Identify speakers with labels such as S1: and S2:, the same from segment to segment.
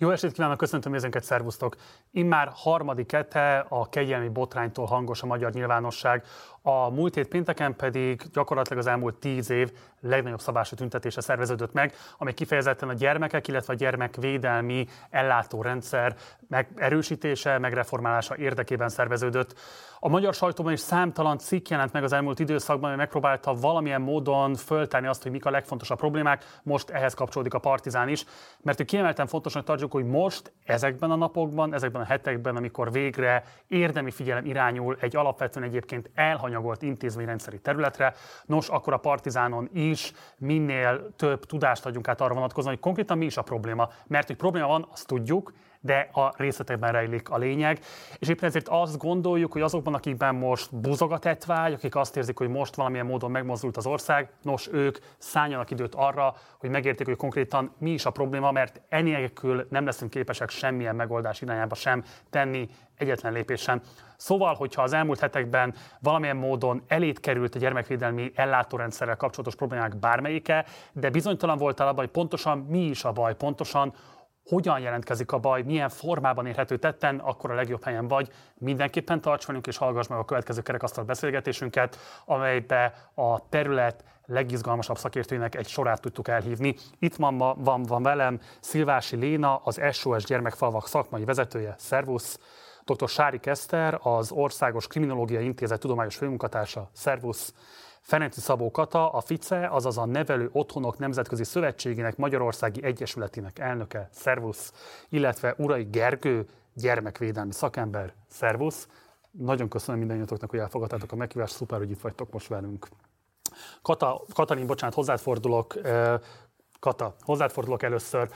S1: Jó estét kívánok, köszöntöm nézőnket, szervusztok! Immár harmadik hete a kegyelmi botránytól hangos a magyar nyilvánosság. A múlt hét pénteken pedig gyakorlatilag az elmúlt tíz év legnagyobb szabású tüntetése szerveződött meg, ami kifejezetten a gyermekek, illetve a gyermekvédelmi ellátórendszer meg erősítése, megreformálása érdekében szerveződött. A magyar sajtóban is számtalan cikk jelent meg az elmúlt időszakban, ami megpróbálta valamilyen módon föltárni azt, hogy mik a legfontosabb problémák. Most ehhez kapcsolódik a Partizán is, mert kiemelten fontosnak tartjuk, hogy most, ezekben a napokban, ezekben a hetekben, amikor végre érdemi figyelem irányul egy alapvetően egyébként elhanyagolt intézményrendszeri területre, nos, akkor a Partizánon is minél több tudást adjunk át arra vonatkozóan, hogy konkrétan mi is a probléma. Mert hogy probléma van, azt tudjuk, de a részletekben rejlik a lényeg. És éppen ezért azt gondoljuk, hogy azokban, akikben most buzog a tetvágy, akik azt érzik, hogy most valamilyen módon megmozdult az ország, nos, ők szálljanak időt arra, hogy megértik, hogy konkrétan mi is a probléma, mert enélkül nem leszünk képesek semmilyen megoldás irányába sem tenni egyetlen lépés sem. Szóval, hogyha az elmúlt hetekben valamilyen módon elét került a gyermekvédelmi ellátórendszerrel kapcsolatos problémák bármelyike, de bizonytalan voltál abban, hogy pontosan mi is a baj, pontosan hogyan jelentkezik a baj, milyen formában érhető tetten, akkor a legjobb helyen vagy. Mindenképpen tarts velünk és hallgass meg a következő kerekasztal beszélgetésünket, amelybe a terület legizgalmasabb szakértőinek egy sorát tudtuk elhívni. Itt van, ma, van, van velem Szilvási Léna, az SOS Gyermekfalvak szakmai vezetője. Szervusz! Dr. Sári Keszter, az Országos Kriminológiai Intézet tudományos főmunkatársa. Szervusz! Ferenci Szabó Kata, a FICE, azaz a Nevelő Otthonok Nemzetközi Szövetségének Magyarországi Egyesületének elnöke, szervusz, illetve Urai Gergő, gyermekvédelmi szakember, szervusz. Nagyon köszönöm mindannyiatoknak, hogy elfogadtátok a meghívást, szuper, hogy itt vagytok most velünk. Kata, Katalin, bocsánat, hozzád fordulok. Kata, hozzád először.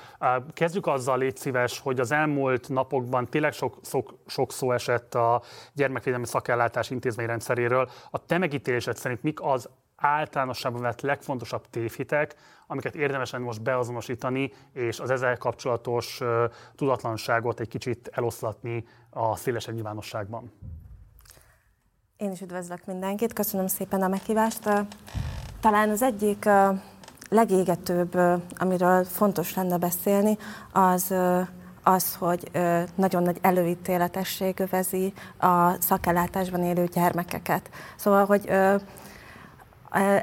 S1: Kezdjük azzal, légy szíves, hogy az elmúlt napokban tényleg sok, sok, sok szó esett a gyermekvédelmi szakellátás intézményrendszeréről. A te megítélésed szerint mik az általánosságban vett legfontosabb tévhitek, amiket érdemesen most beazonosítani, és az ezzel kapcsolatos tudatlanságot egy kicsit eloszlatni a szélesebb nyilvánosságban?
S2: Én is üdvözlök mindenkit, köszönöm szépen a meghívást. Talán az egyik legégetőbb, amiről fontos lenne beszélni, az az, hogy nagyon nagy előítéletesség övezi a szakellátásban élő gyermekeket. Szóval, hogy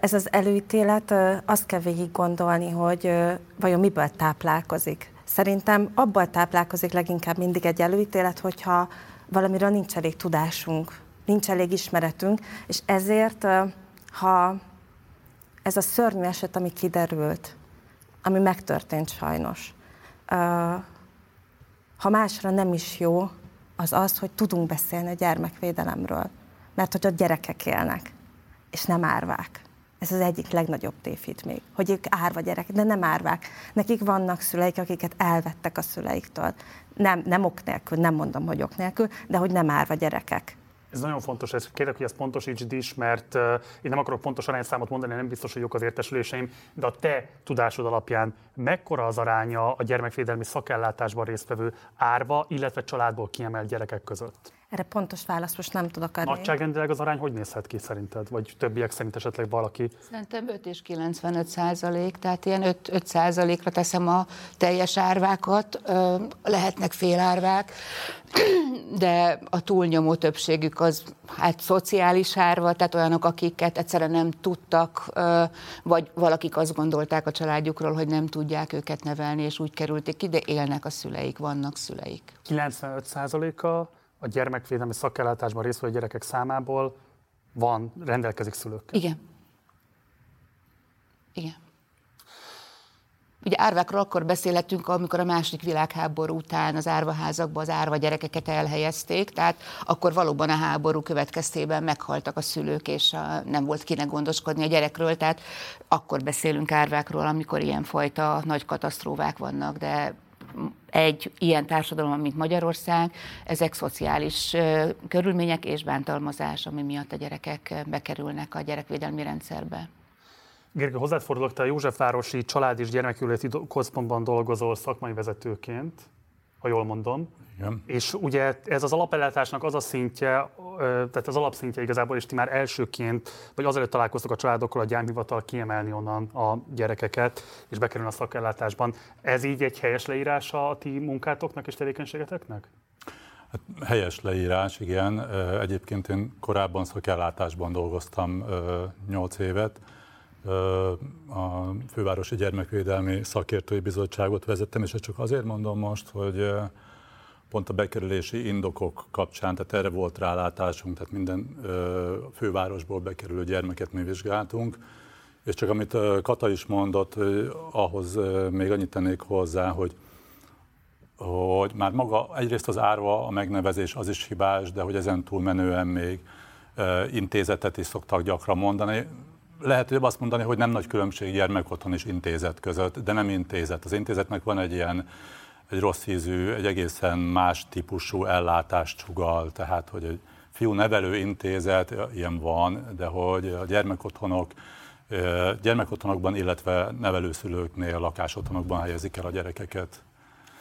S2: ez az előítélet, azt kell végig gondolni, hogy vajon miből táplálkozik. Szerintem abból táplálkozik leginkább mindig egy előítélet, hogyha valamiről nincs elég tudásunk, nincs elég ismeretünk, és ezért, ha ez a szörnyű eset, ami kiderült, ami megtörtént sajnos, ha másra nem is jó, az az, hogy tudunk beszélni a gyermekvédelemről. Mert hogy a gyerekek élnek, és nem árvák. Ez az egyik legnagyobb tévhit még, hogy ők árva gyerekek, de nem árvák. Nekik vannak szüleik, akiket elvettek a szüleiktől. Nem, nem ok nélkül, nem mondom, hogy ok nélkül, de hogy nem árva gyerekek.
S1: Ez nagyon fontos, ez, kérlek, hogy ezt pontosítsd is, mert én nem akarok pontos arányszámot mondani, nem biztos, hogy jók az értesüléseim, de a te tudásod alapján mekkora az aránya a gyermekvédelmi szakellátásban résztvevő árva, illetve családból kiemelt gyerekek között?
S2: Erre pontos választ most nem tudok adni.
S1: Nagyságrendileg az arány hogy nézhet ki szerinted? Vagy többiek szerint esetleg valaki?
S3: Szerintem 5 és 95 százalék, tehát ilyen 5, 5 százalékra teszem a teljes árvákat, lehetnek félárvák, de a túlnyomó többségük az hát szociális árva, tehát olyanok, akiket egyszerűen nem tudtak, vagy valakik azt gondolták a családjukról, hogy nem tudják őket nevelni, és úgy kerülték ki, de élnek a szüleik, vannak szüleik.
S1: 95 százaléka a gyermekvédelmi szakellátásban résztvevő gyerekek számából van, rendelkezik szülőkkel.
S3: Igen. Igen. Ugye árvákról akkor beszélhetünk, amikor a második világháború után az árvaházakba az árva gyerekeket elhelyezték, tehát akkor valóban a háború következtében meghaltak a szülők, és a, nem volt kinek gondoskodni a gyerekről, tehát akkor beszélünk árvákról, amikor ilyenfajta nagy katasztrófák vannak, de egy ilyen társadalom, mint Magyarország, ezek szociális körülmények és bántalmazás, ami miatt a gyerekek bekerülnek a gyerekvédelmi rendszerbe.
S1: Gergő, hozzád fordulok, te a Józsefvárosi Család és Gyermekületi Központban dolgozol szakmai vezetőként. Ha jól mondom.
S4: Igen.
S1: És ugye ez az alapellátásnak az a szintje, tehát az alapszintje igazából, és ti már elsőként, vagy azelőtt találkoztok a családokkal, a gyámhivatal kiemelni onnan a gyerekeket, és bekerülni a szakellátásban. Ez így egy helyes leírása a ti munkátoknak és tevékenységeteknek?
S4: Hát helyes leírás, igen. Egyébként én korábban szakellátásban dolgoztam 8 évet. A Fővárosi Gyermekvédelmi Szakértői Bizottságot vezettem, és ezt csak azért mondom most, hogy pont a bekerülési indokok kapcsán, tehát erre volt rálátásunk, tehát minden fővárosból bekerülő gyermeket mi vizsgáltunk, és csak amit Kata is mondott, ahhoz még annyit tennék hozzá, hogy hogy már maga egyrészt az árva, a megnevezés az is hibás, de hogy ezen túl menően még intézetet is szoktak gyakran mondani. Lehet jobb azt mondani, hogy nem nagy különbség gyermekotthon és intézet között, de nem intézet. Az intézetnek van egy ilyen egy rossz ízű, egy egészen más típusú ellátást csugal, tehát hogy egy fiú nevelő intézet, ilyen van, de hogy a gyermekotthonok, gyermekotthonokban, illetve nevelőszülőknél, lakásotthonokban helyezik el a gyerekeket.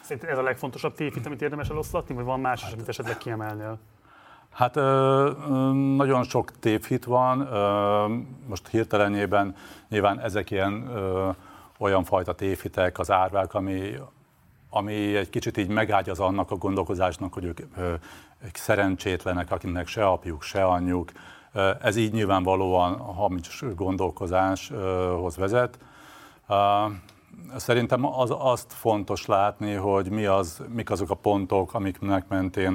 S1: Szerintem ez a legfontosabb tévhit, amit érdemes eloszlatni, vagy van más, hát, amit esetleg kiemelnél?
S4: Hát nagyon sok tévhit van, most hirtelenjében nyilván ezek ilyen olyan fajta tévhitek, az árvák, ami, ami egy kicsit így megágyaz annak a gondolkozásnak, hogy ők, ők szerencsétlenek, akinek se apjuk, se anyjuk. Ez így nyilvánvalóan hamis gondolkozáshoz vezet. Szerintem az, azt fontos látni, hogy mi az, mik azok a pontok, amiknek mentén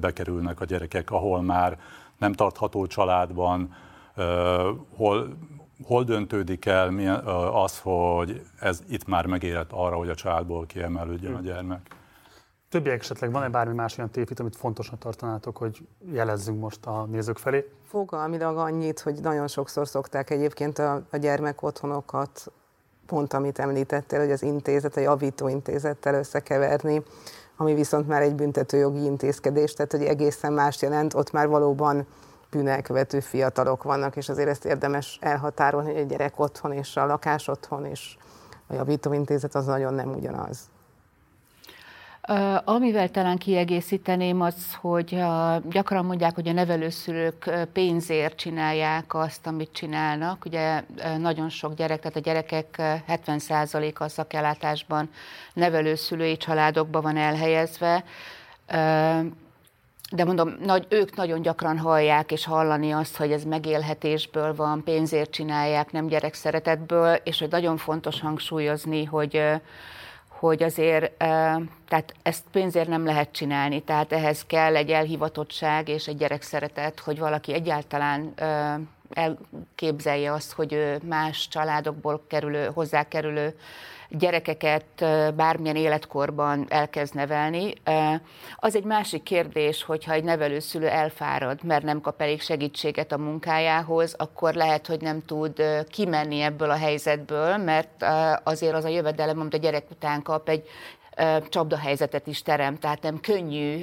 S4: bekerülnek a gyerekek, ahol már nem tartható családban, hol, hol döntődik el mi az, hogy ez itt már megérett arra, hogy a családból kiemelődjön a gyermek.
S1: Többiek esetleg van-e bármi más olyan tévhit, amit fontosnak tartanátok, hogy jelezzünk most a nézők felé?
S5: Fogalmilag annyit, hogy nagyon sokszor szokták egyébként a, a gyermek otthonokat pont amit említettél, hogy az intézet, a javító intézettel összekeverni, ami viszont már egy büntetőjogi intézkedés, tehát hogy egészen más jelent, ott már valóban bűnelkövető fiatalok vannak, és azért ezt érdemes elhatárolni, hogy egy gyerek otthon és a lakás otthon és a javítóintézet az nagyon nem ugyanaz.
S3: Amivel talán kiegészíteném az, hogy gyakran mondják, hogy a nevelőszülők pénzért csinálják azt, amit csinálnak. Ugye nagyon sok gyerek, tehát a gyerekek 70%-a a szakellátásban nevelőszülői családokban van elhelyezve. De mondom, nagy, ők nagyon gyakran hallják és hallani azt, hogy ez megélhetésből van, pénzért csinálják, nem gyerekszeretetből, és hogy nagyon fontos hangsúlyozni, hogy hogy azért, tehát ezt pénzért nem lehet csinálni, tehát ehhez kell egy elhivatottság és egy gyerekszeretet, hogy valaki egyáltalán elképzelje azt, hogy más családokból kerülő, hozzákerülő gyerekeket bármilyen életkorban elkezd nevelni. Az egy másik kérdés, hogyha egy nevelőszülő elfárad, mert nem kap elég segítséget a munkájához, akkor lehet, hogy nem tud kimenni ebből a helyzetből, mert azért az a jövedelem, amit a gyerek után kap, egy csapdahelyzetet is terem, tehát nem könnyű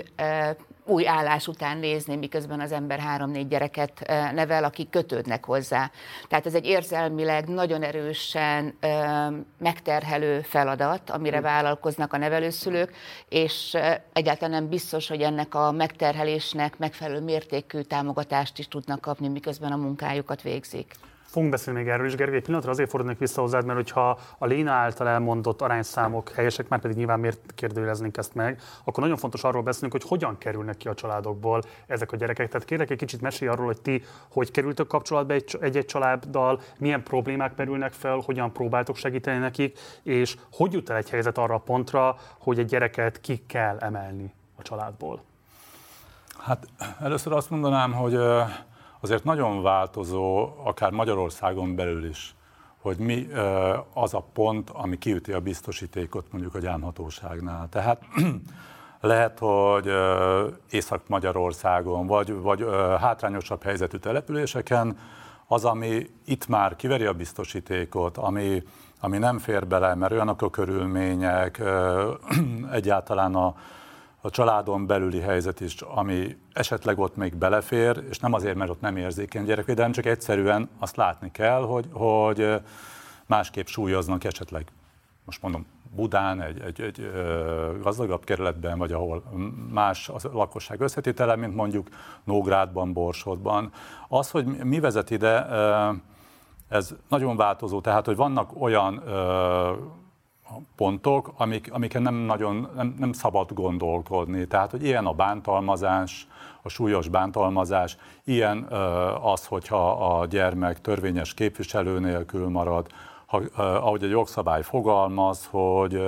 S3: új állás után nézni, miközben az ember három-négy gyereket nevel, akik kötődnek hozzá. Tehát ez egy érzelmileg nagyon erősen megterhelő feladat, amire mm. vállalkoznak a nevelőszülők, és egyáltalán nem biztos, hogy ennek a megterhelésnek megfelelő mértékű támogatást is tudnak kapni, miközben a munkájukat végzik.
S1: Fogunk beszélni még erről is, Gergely. Egy pillanatra azért fordulnék vissza hozzád, mert hogyha a Léna által elmondott arányszámok helyesek, már pedig nyilván miért kérdőjeleznénk ezt meg, akkor nagyon fontos arról beszélnünk, hogy hogyan kerülnek ki a családokból ezek a gyerekek. Tehát kérlek egy kicsit mesélj arról, hogy ti hogy kerültök kapcsolatba egy-egy családdal, milyen problémák merülnek fel, hogyan próbáltok segíteni nekik, és hogy jut el egy helyzet arra a pontra, hogy egy gyereket ki kell emelni a családból.
S4: Hát először azt mondanám, hogy azért nagyon változó, akár Magyarországon belül is, hogy mi az a pont, ami kiüti a biztosítékot mondjuk a gyámhatóságnál. Tehát lehet, hogy Észak-Magyarországon, vagy, vagy hátrányosabb helyzetű településeken az, ami itt már kiveri a biztosítékot, ami, ami nem fér bele, mert olyanok a körülmények, egyáltalán a, a családon belüli helyzet is, ami esetleg ott még belefér, és nem azért, mert ott nem érzékeny gyerekvédelem, csak egyszerűen azt látni kell, hogy, hogy másképp súlyoznak esetleg, most mondom, Budán, egy, egy, egy gazdagabb kerületben, vagy ahol más a lakosság összetétele, mint mondjuk Nógrádban, Borsodban. Az, hogy mi vezet ide, ez nagyon változó, tehát, hogy vannak olyan pontok, amik, amiken nem nagyon nem, nem szabad gondolkodni. Tehát, hogy ilyen a bántalmazás, a súlyos bántalmazás, ilyen az, hogyha a gyermek törvényes képviselő nélkül marad, ha, ahogy a jogszabály fogalmaz, hogy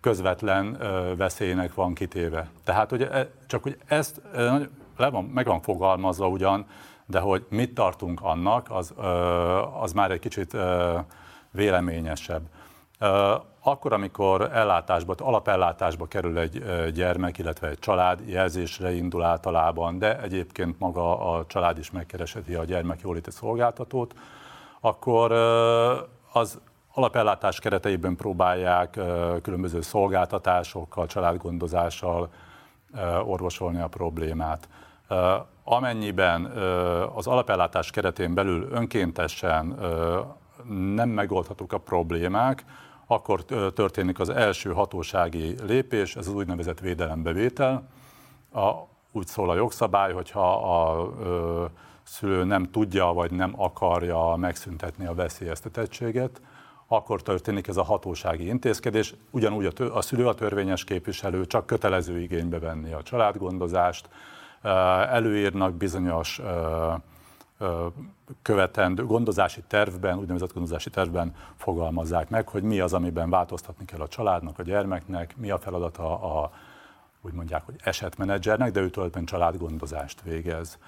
S4: közvetlen veszélynek van kitéve. Tehát, hogy e, csak hogy ezt le van, meg van fogalmazva ugyan, de hogy mit tartunk annak, az, az már egy kicsit véleményesebb. Akkor, amikor ellátásba, alapellátásba kerül egy gyermek, illetve egy család, jelzésre indul általában, de egyébként maga a család is megkereseti a gyermek jóléti szolgáltatót, akkor az alapellátás kereteiben próbálják különböző szolgáltatásokkal, családgondozással orvosolni a problémát. Amennyiben az alapellátás keretén belül önkéntesen nem megoldhatók a problémák, akkor történik az első hatósági lépés, ez az úgynevezett védelembevétel. A, úgy szól a jogszabály, hogyha a ö, szülő nem tudja vagy nem akarja megszüntetni a veszélyeztetettséget, akkor történik ez a hatósági intézkedés. Ugyanúgy a, tő, a szülő a törvényes képviselő csak kötelező igénybe venni a családgondozást, előírnak bizonyos követendő gondozási tervben, úgynevezett gondozási tervben fogalmazzák meg, hogy mi az, amiben változtatni kell a családnak, a gyermeknek, mi a feladata a, úgy mondják, hogy esetmenedzsernek, de ő tulajdonképpen családgondozást végez.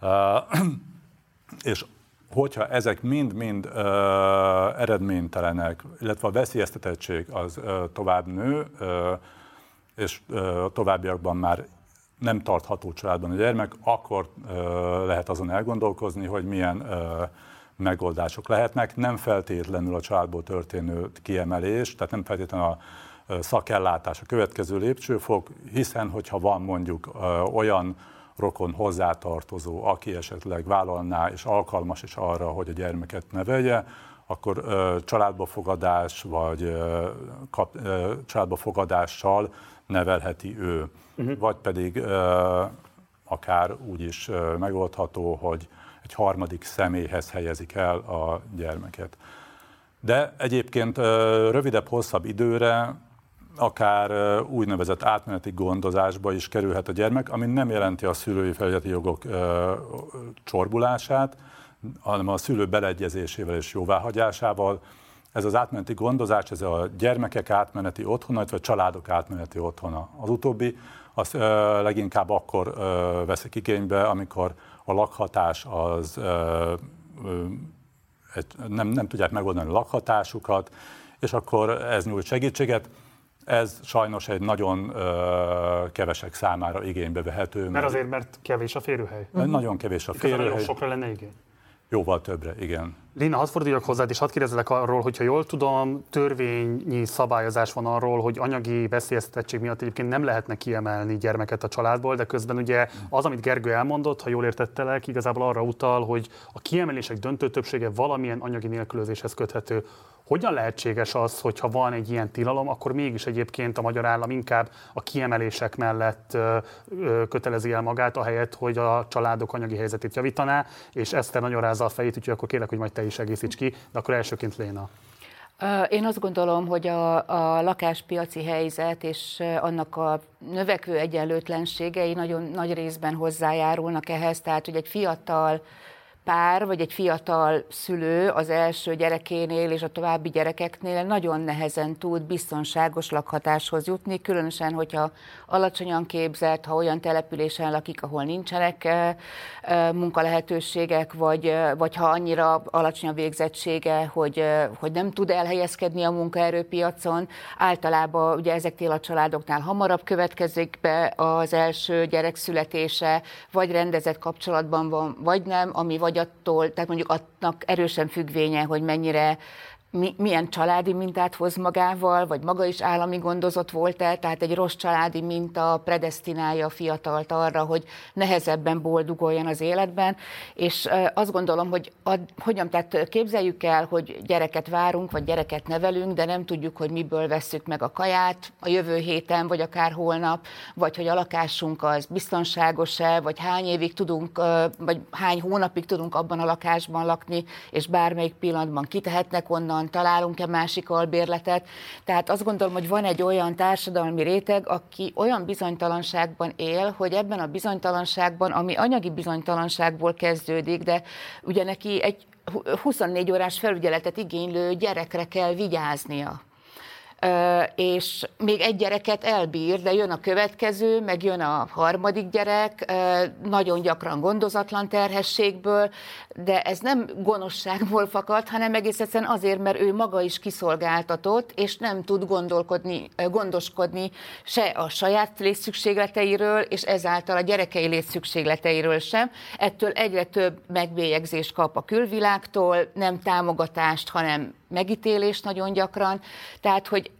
S4: És hogyha ezek mind-mind eredménytelenek, illetve a veszélyeztetettség az uh, tovább nő, és uh, továbbiakban már nem tartható családban a gyermek, akkor lehet azon elgondolkozni, hogy milyen megoldások lehetnek. Nem feltétlenül a családból történő kiemelés, tehát nem feltétlenül a szakellátás a következő lépcsőfok, hiszen hogyha van mondjuk olyan rokon hozzátartozó, aki esetleg vállalná és alkalmas is arra, hogy a gyermeket nevelje, akkor családba fogadás vagy kap, családba fogadással nevelheti ő. Uh-huh. Vagy pedig akár úgy is megoldható, hogy egy harmadik személyhez helyezik el a gyermeket. De egyébként rövidebb, hosszabb időre akár úgynevezett átmeneti gondozásba is kerülhet a gyermek, ami nem jelenti a szülői felügyeleti jogok csorbulását, hanem a szülő beleegyezésével és jóváhagyásával ez az átmeneti gondozás, ez a gyermekek átmeneti otthona, vagy családok átmeneti otthona. Az utóbbi az ö, leginkább akkor ö, veszik igénybe, amikor a lakhatás az ö, ö, nem, nem tudják megoldani a lakhatásukat, és akkor ez nyújt segítséget. Ez sajnos egy nagyon ö, kevesek számára igénybe vehető.
S1: Mert, mert azért, mert kevés a férőhely.
S4: Nagyon kevés a férőhely. Nagyon
S1: sokra lenne igény.
S4: Jóval többre, igen.
S1: Lina, hadd forduljak hozzád, és hadd kérdezelek arról, hogyha jól tudom, törvényi szabályozás van arról, hogy anyagi veszélyeztetettség miatt egyébként nem lehetne kiemelni gyermeket a családból, de közben ugye az, amit Gergő elmondott, ha jól értettelek, igazából arra utal, hogy a kiemelések döntő többsége valamilyen anyagi nélkülözéshez köthető. Hogyan lehetséges az, hogyha van egy ilyen tilalom, akkor mégis egyébként a magyar állam inkább a kiemelések mellett kötelezi el magát, ahelyett, hogy a családok anyagi helyzetét javítaná, és Eszter nagyon rázza a fejét, úgyhogy akkor kérlek, hogy majd te is egészíts ki, de akkor elsőként Léna.
S3: Én azt gondolom, hogy a, a lakáspiaci helyzet és annak a növekvő egyenlőtlenségei nagyon nagy részben hozzájárulnak ehhez, tehát hogy egy fiatal pár, vagy egy fiatal szülő az első gyerekénél és a további gyerekeknél nagyon nehezen tud biztonságos lakhatáshoz jutni, különösen, hogyha alacsonyan képzett, ha olyan településen lakik, ahol nincsenek munkalehetőségek, vagy, vagy ha annyira alacsony a végzettsége, hogy, hogy nem tud elhelyezkedni a munkaerőpiacon. Általában ugye ezeknél a családoknál hamarabb következik be az első gyerek születése, vagy rendezett kapcsolatban van, vagy nem, ami vagy attól, tehát mondjuk annak erősen függvénye, hogy mennyire mi, milyen családi mintát hoz magával, vagy maga is állami gondozott volt-e, tehát egy rossz családi minta predestinálja a fiatalt arra, hogy nehezebben boldogoljon az életben, és azt gondolom, hogy ad, hogyan, tehát képzeljük el, hogy gyereket várunk, vagy gyereket nevelünk, de nem tudjuk, hogy miből vesszük meg a kaját a jövő héten, vagy akár holnap, vagy hogy a lakásunk az biztonságos-e, vagy hány évig tudunk, vagy hány hónapig tudunk abban a lakásban lakni, és bármelyik pillanatban kitehetnek onnan, honnan találunk-e másik albérletet. Tehát azt gondolom, hogy van egy olyan társadalmi réteg, aki olyan bizonytalanságban él, hogy ebben a bizonytalanságban, ami anyagi bizonytalanságból kezdődik, de ugye neki egy 24 órás felügyeletet igénylő gyerekre kell vigyáznia és még egy gyereket elbír, de jön a következő, meg jön a harmadik gyerek, nagyon gyakran gondozatlan terhességből, de ez nem gonoszságból fakad, hanem egész egyszerűen azért, mert ő maga is kiszolgáltatott, és nem tud gondolkodni, gondoskodni se a saját létszükségleteiről, és ezáltal a gyerekei létszükségleteiről sem. Ettől egyre több megbélyegzést kap a külvilágtól, nem támogatást, hanem megítélést nagyon gyakran, tehát hogy,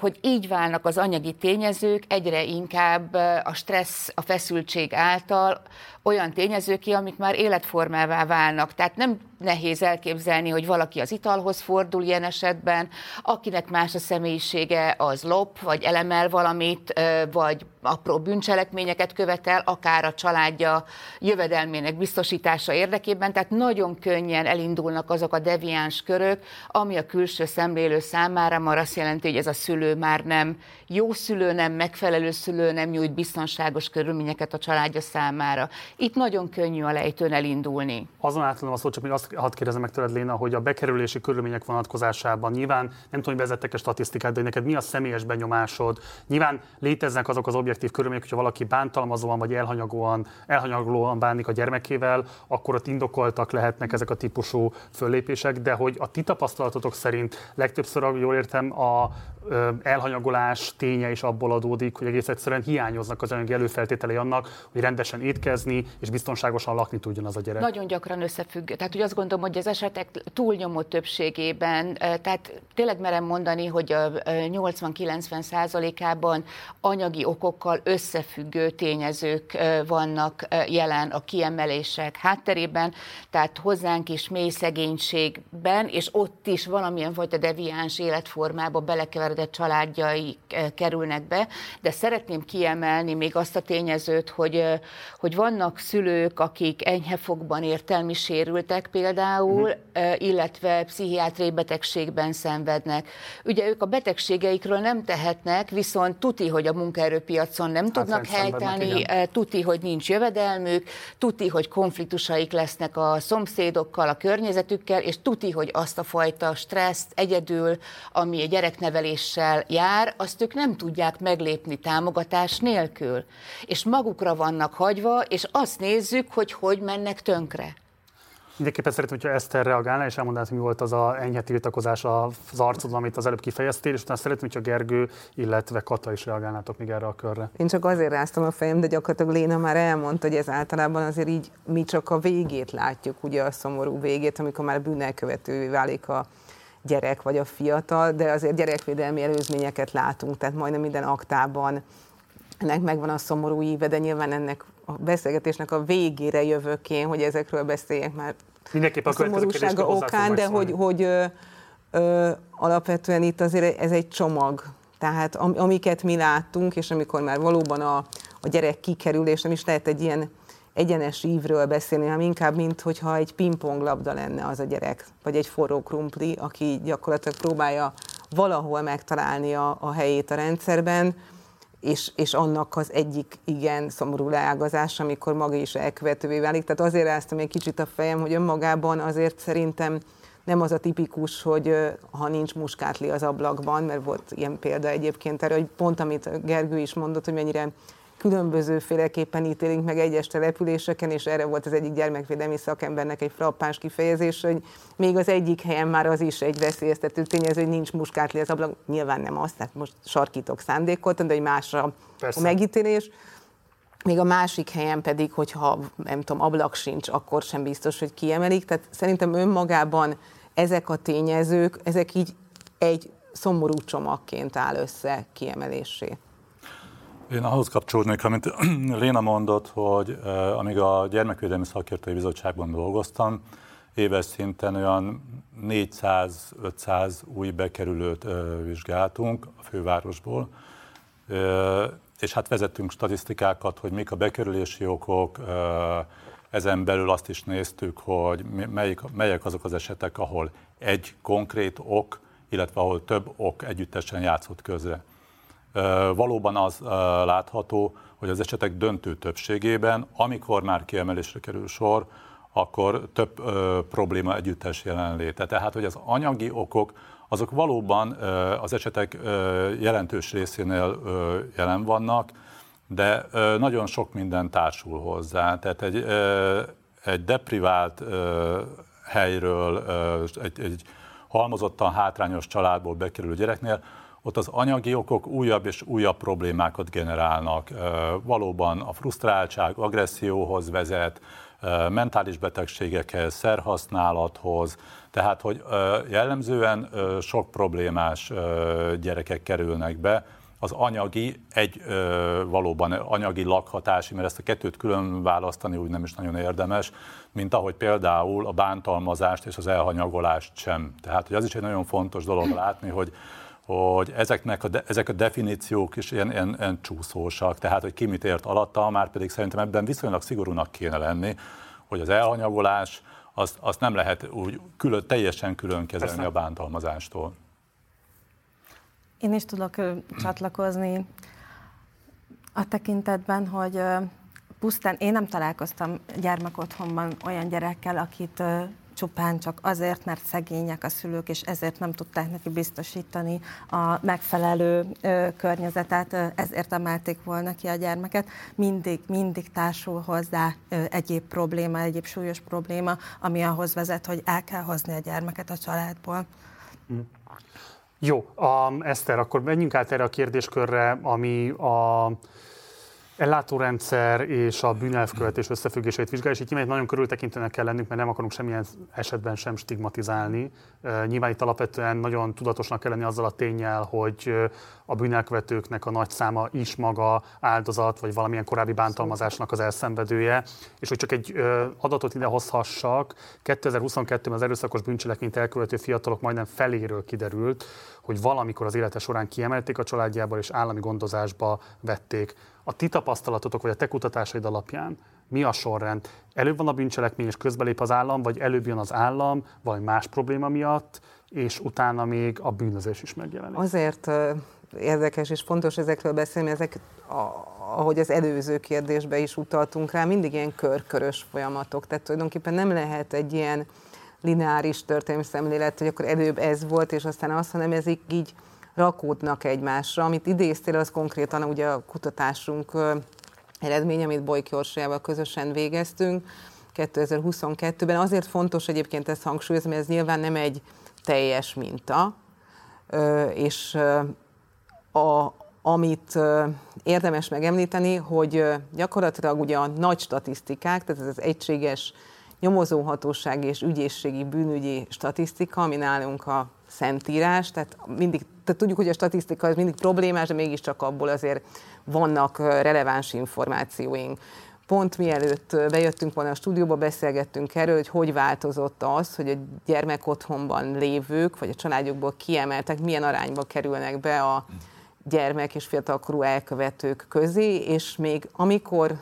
S3: hogy így válnak az anyagi tényezők egyre inkább a stressz, a feszültség által olyan tényezők ki, amik már életformává válnak. Tehát nem nehéz elképzelni, hogy valaki az italhoz fordul ilyen esetben, akinek más a személyisége, az lop, vagy elemel valamit, vagy apró bűncselekményeket követel, akár a családja jövedelmének biztosítása érdekében, tehát nagyon könnyen elindulnak azok a deviáns körök, ami a külső szemlélő számára már azt jelenti, hogy ez a szülő már nem jó szülő, nem megfelelő szülő, nem nyújt biztonságos körülményeket a családja számára. Itt nagyon könnyű a lejtőn elindulni.
S1: Azon átlanom a szó, csak még azt hadd kérdezem meg tőled, Léna, hogy a bekerülési körülmények vonatkozásában nyilván nem tudom, hogy vezettek a statisztikát, de neked mi a személyes benyomásod? Nyilván léteznek azok az objektív körülmények, hogyha valaki bántalmazóan vagy elhanyagolóan, elhanyagolóan bánik a gyermekével, akkor ott indokoltak lehetnek ezek a típusú föllépések, de hogy a ti tapasztalatotok szerint legtöbbször, jól értem, a elhanyagolás ténye is abból adódik, hogy egész egyszerűen hiányoznak az anyagi előfeltételei annak, hogy rendesen étkezni és biztonságosan lakni tudjon az a gyerek.
S3: Nagyon gyakran összefügg. Tehát, hogy azt gondolom, hogy az esetek túlnyomó többségében, tehát tényleg merem mondani, hogy a 80-90 százalékában anyagi okokkal összefüggő tényezők vannak jelen a kiemelések hátterében, tehát hozzánk is mély szegénységben, és ott is valamilyen fajta deviáns életformába belekeveredett összeesküvedett családjai eh, kerülnek be, de szeretném kiemelni még azt a tényezőt, hogy, eh, hogy vannak szülők, akik enyhefokban értelmi sérültek például, mm. illetve pszichiátriai betegségben szenvednek. Ugye ők a betegségeikről nem tehetnek, viszont tuti, hogy a munkaerőpiacon nem hát tudnak helytállni, tuti, hogy nincs jövedelmük, tuti, hogy konfliktusaik lesznek a szomszédokkal, a környezetükkel, és tuti, hogy azt a fajta stresszt egyedül, ami a gyereknevelés sérüléssel jár, azt ők nem tudják meglépni támogatás nélkül. És magukra vannak hagyva, és azt nézzük, hogy hogy mennek tönkre.
S1: Mindenképpen szeretném, hogyha Eszter reagálna, és elmondaná, hogy mi volt az a enyhe tiltakozás az arcodon, amit az előbb kifejeztél, és utána szeretném, hogyha Gergő, illetve Kata is reagálnátok még erre a körre.
S5: Én csak azért ráztam a fejem, de gyakorlatilag Léna már elmondta, hogy ez általában azért így mi csak a végét látjuk, ugye a szomorú végét, amikor már bűnelkövetővé válik a, gyerek vagy a fiatal, de azért gyerekvédelmi előzményeket látunk, tehát majdnem minden aktában ennek megvan a szomorú íve, de nyilván ennek a beszélgetésnek a végére jövök én, hogy ezekről beszéljek már
S1: Mindenképp a, a szomorúsága
S5: okán, de hogy, hogy ö, ö, alapvetően itt azért ez egy csomag. Tehát am, amiket mi láttunk, és amikor már valóban a, a gyerek kikerül, és nem is lehet egy ilyen egyenes ívről beszélni, hanem inkább, mint hogyha egy pingponglabda lenne az a gyerek, vagy egy forró krumpli, aki gyakorlatilag próbálja valahol megtalálni a, a helyét a rendszerben, és, és annak az egyik igen szomorú leágazás, amikor maga is elkövetővé válik. Tehát azért ráztam egy kicsit a fejem, hogy önmagában azért szerintem nem az a tipikus, hogy ha nincs muskátli az ablakban, mert volt ilyen példa egyébként erre, hogy pont amit Gergő is mondott, hogy mennyire különbözőféleképpen ítélünk meg egyes településeken, és erre volt az egyik gyermekvédelmi szakembernek egy frappáns kifejezés, hogy még az egyik helyen már az is egy veszélyeztető tényező, hogy nincs muskátli az ablak. Nyilván nem az, tehát most sarkítok szándékoltan, de hogy másra Persze. a megítélés. Még a másik helyen pedig, hogyha nem tudom, ablak sincs, akkor sem biztos, hogy kiemelik. Tehát szerintem önmagában ezek a tényezők, ezek így egy szomorú csomagként áll össze kiemelésé.
S4: Én ahhoz kapcsolódnék, amit Léna mondott, hogy eh, amíg a Gyermekvédelmi Szakértői Bizottságban dolgoztam, éves szinten olyan 400-500 új bekerülőt eh, vizsgáltunk a fővárosból, eh, és hát vezettünk statisztikákat, hogy mik a bekerülési okok, ezen belül azt is néztük, hogy melyik, melyek azok az esetek, ahol egy konkrét ok, illetve ahol több ok együttesen játszott közre. Valóban az látható, hogy az esetek döntő többségében, amikor már kiemelésre kerül sor, akkor több ö, probléma együttes jelenléte. Tehát, hogy az anyagi okok, azok valóban ö, az esetek ö, jelentős részénél ö, jelen vannak, de ö, nagyon sok minden társul hozzá. Tehát egy, ö, egy deprivált ö, helyről, ö, egy, egy halmozottan hátrányos családból bekerülő gyereknél, ott az anyagi okok újabb és újabb problémákat generálnak. Valóban a frusztráltság agresszióhoz vezet, mentális betegségekhez, szerhasználathoz, tehát hogy jellemzően sok problémás gyerekek kerülnek be, az anyagi egy valóban anyagi lakhatási, mert ezt a kettőt külön választani úgy nem is nagyon érdemes, mint ahogy például a bántalmazást és az elhanyagolást sem. Tehát hogy az is egy nagyon fontos dolog látni, hogy hogy ezeknek a de, ezek a definíciók is ilyen, ilyen, ilyen csúszósak, tehát hogy ki mit ért alatta, már pedig szerintem ebben viszonylag szigorúnak kéne lenni, hogy az elhanyagolás, azt, azt nem lehet úgy külön, teljesen külön kezelni Persze. a bántalmazástól.
S2: Én is tudok csatlakozni a tekintetben, hogy pusztán én nem találkoztam gyermekotthonban olyan gyerekkel, akit csupán csak azért, mert szegények a szülők, és ezért nem tudták neki biztosítani a megfelelő ö, környezetet, ö, ezért emelték volna ki a gyermeket. Mindig, mindig társul hozzá ö, egyéb probléma, egyéb súlyos probléma, ami ahhoz vezet, hogy el kell hozni a gyermeket a családból. Mm.
S1: Jó, um, Eszter, akkor menjünk át erre a kérdéskörre, ami a ellátórendszer és a bűnelvkövetés összefüggését vizsgálja, és itt nyilván nagyon körültekintőnek kell lennünk, mert nem akarunk semmilyen esetben sem stigmatizálni. Nyilván itt alapvetően nagyon tudatosnak kell lenni azzal a tényel, hogy a bűnelkövetőknek a nagy száma is maga áldozat, vagy valamilyen korábbi bántalmazásnak az elszenvedője. És hogy csak egy adatot ide hozhassak, 2022-ben az erőszakos bűncselekményt elkövető fiatalok majdnem feléről kiderült, hogy valamikor az élete során kiemelték a családjából és állami gondozásba vették. A ti tapasztalatotok vagy a te kutatásaid alapján mi a sorrend? Előbb van a bűncselekmény és közbelép az állam, vagy előbb jön az állam, vagy más probléma miatt, és utána még a bűnözés is megjelenik?
S5: Azért érdekes és fontos ezekről beszélni, ezek, ahogy az előző kérdésbe is utaltunk rá, mindig ilyen körkörös folyamatok. Tehát tulajdonképpen nem lehet egy ilyen lineáris történelmi szemlélet, hogy akkor előbb ez volt, és aztán az, hanem ezek így rakódnak egymásra. Amit idéztél, az konkrétan ugye a kutatásunk eredmény, amit Bojk Jorsajával közösen végeztünk 2022-ben. Azért fontos egyébként ezt hangsúlyozni, mert ez nyilván nem egy teljes minta, és a, amit érdemes megemlíteni, hogy gyakorlatilag ugye a nagy statisztikák, tehát ez az egységes nyomozóhatósági és ügyészségi bűnügyi statisztika, ami nálunk a szentírás, tehát mindig, tehát tudjuk, hogy a statisztika az mindig problémás, de mégiscsak abból azért vannak releváns információink. Pont mielőtt bejöttünk volna a stúdióba, beszélgettünk erről, hogy hogy változott az, hogy a gyermek otthonban lévők, vagy a családjukból kiemeltek, milyen arányba kerülnek be a gyermek és fiatalkorú elkövetők közé, és még amikor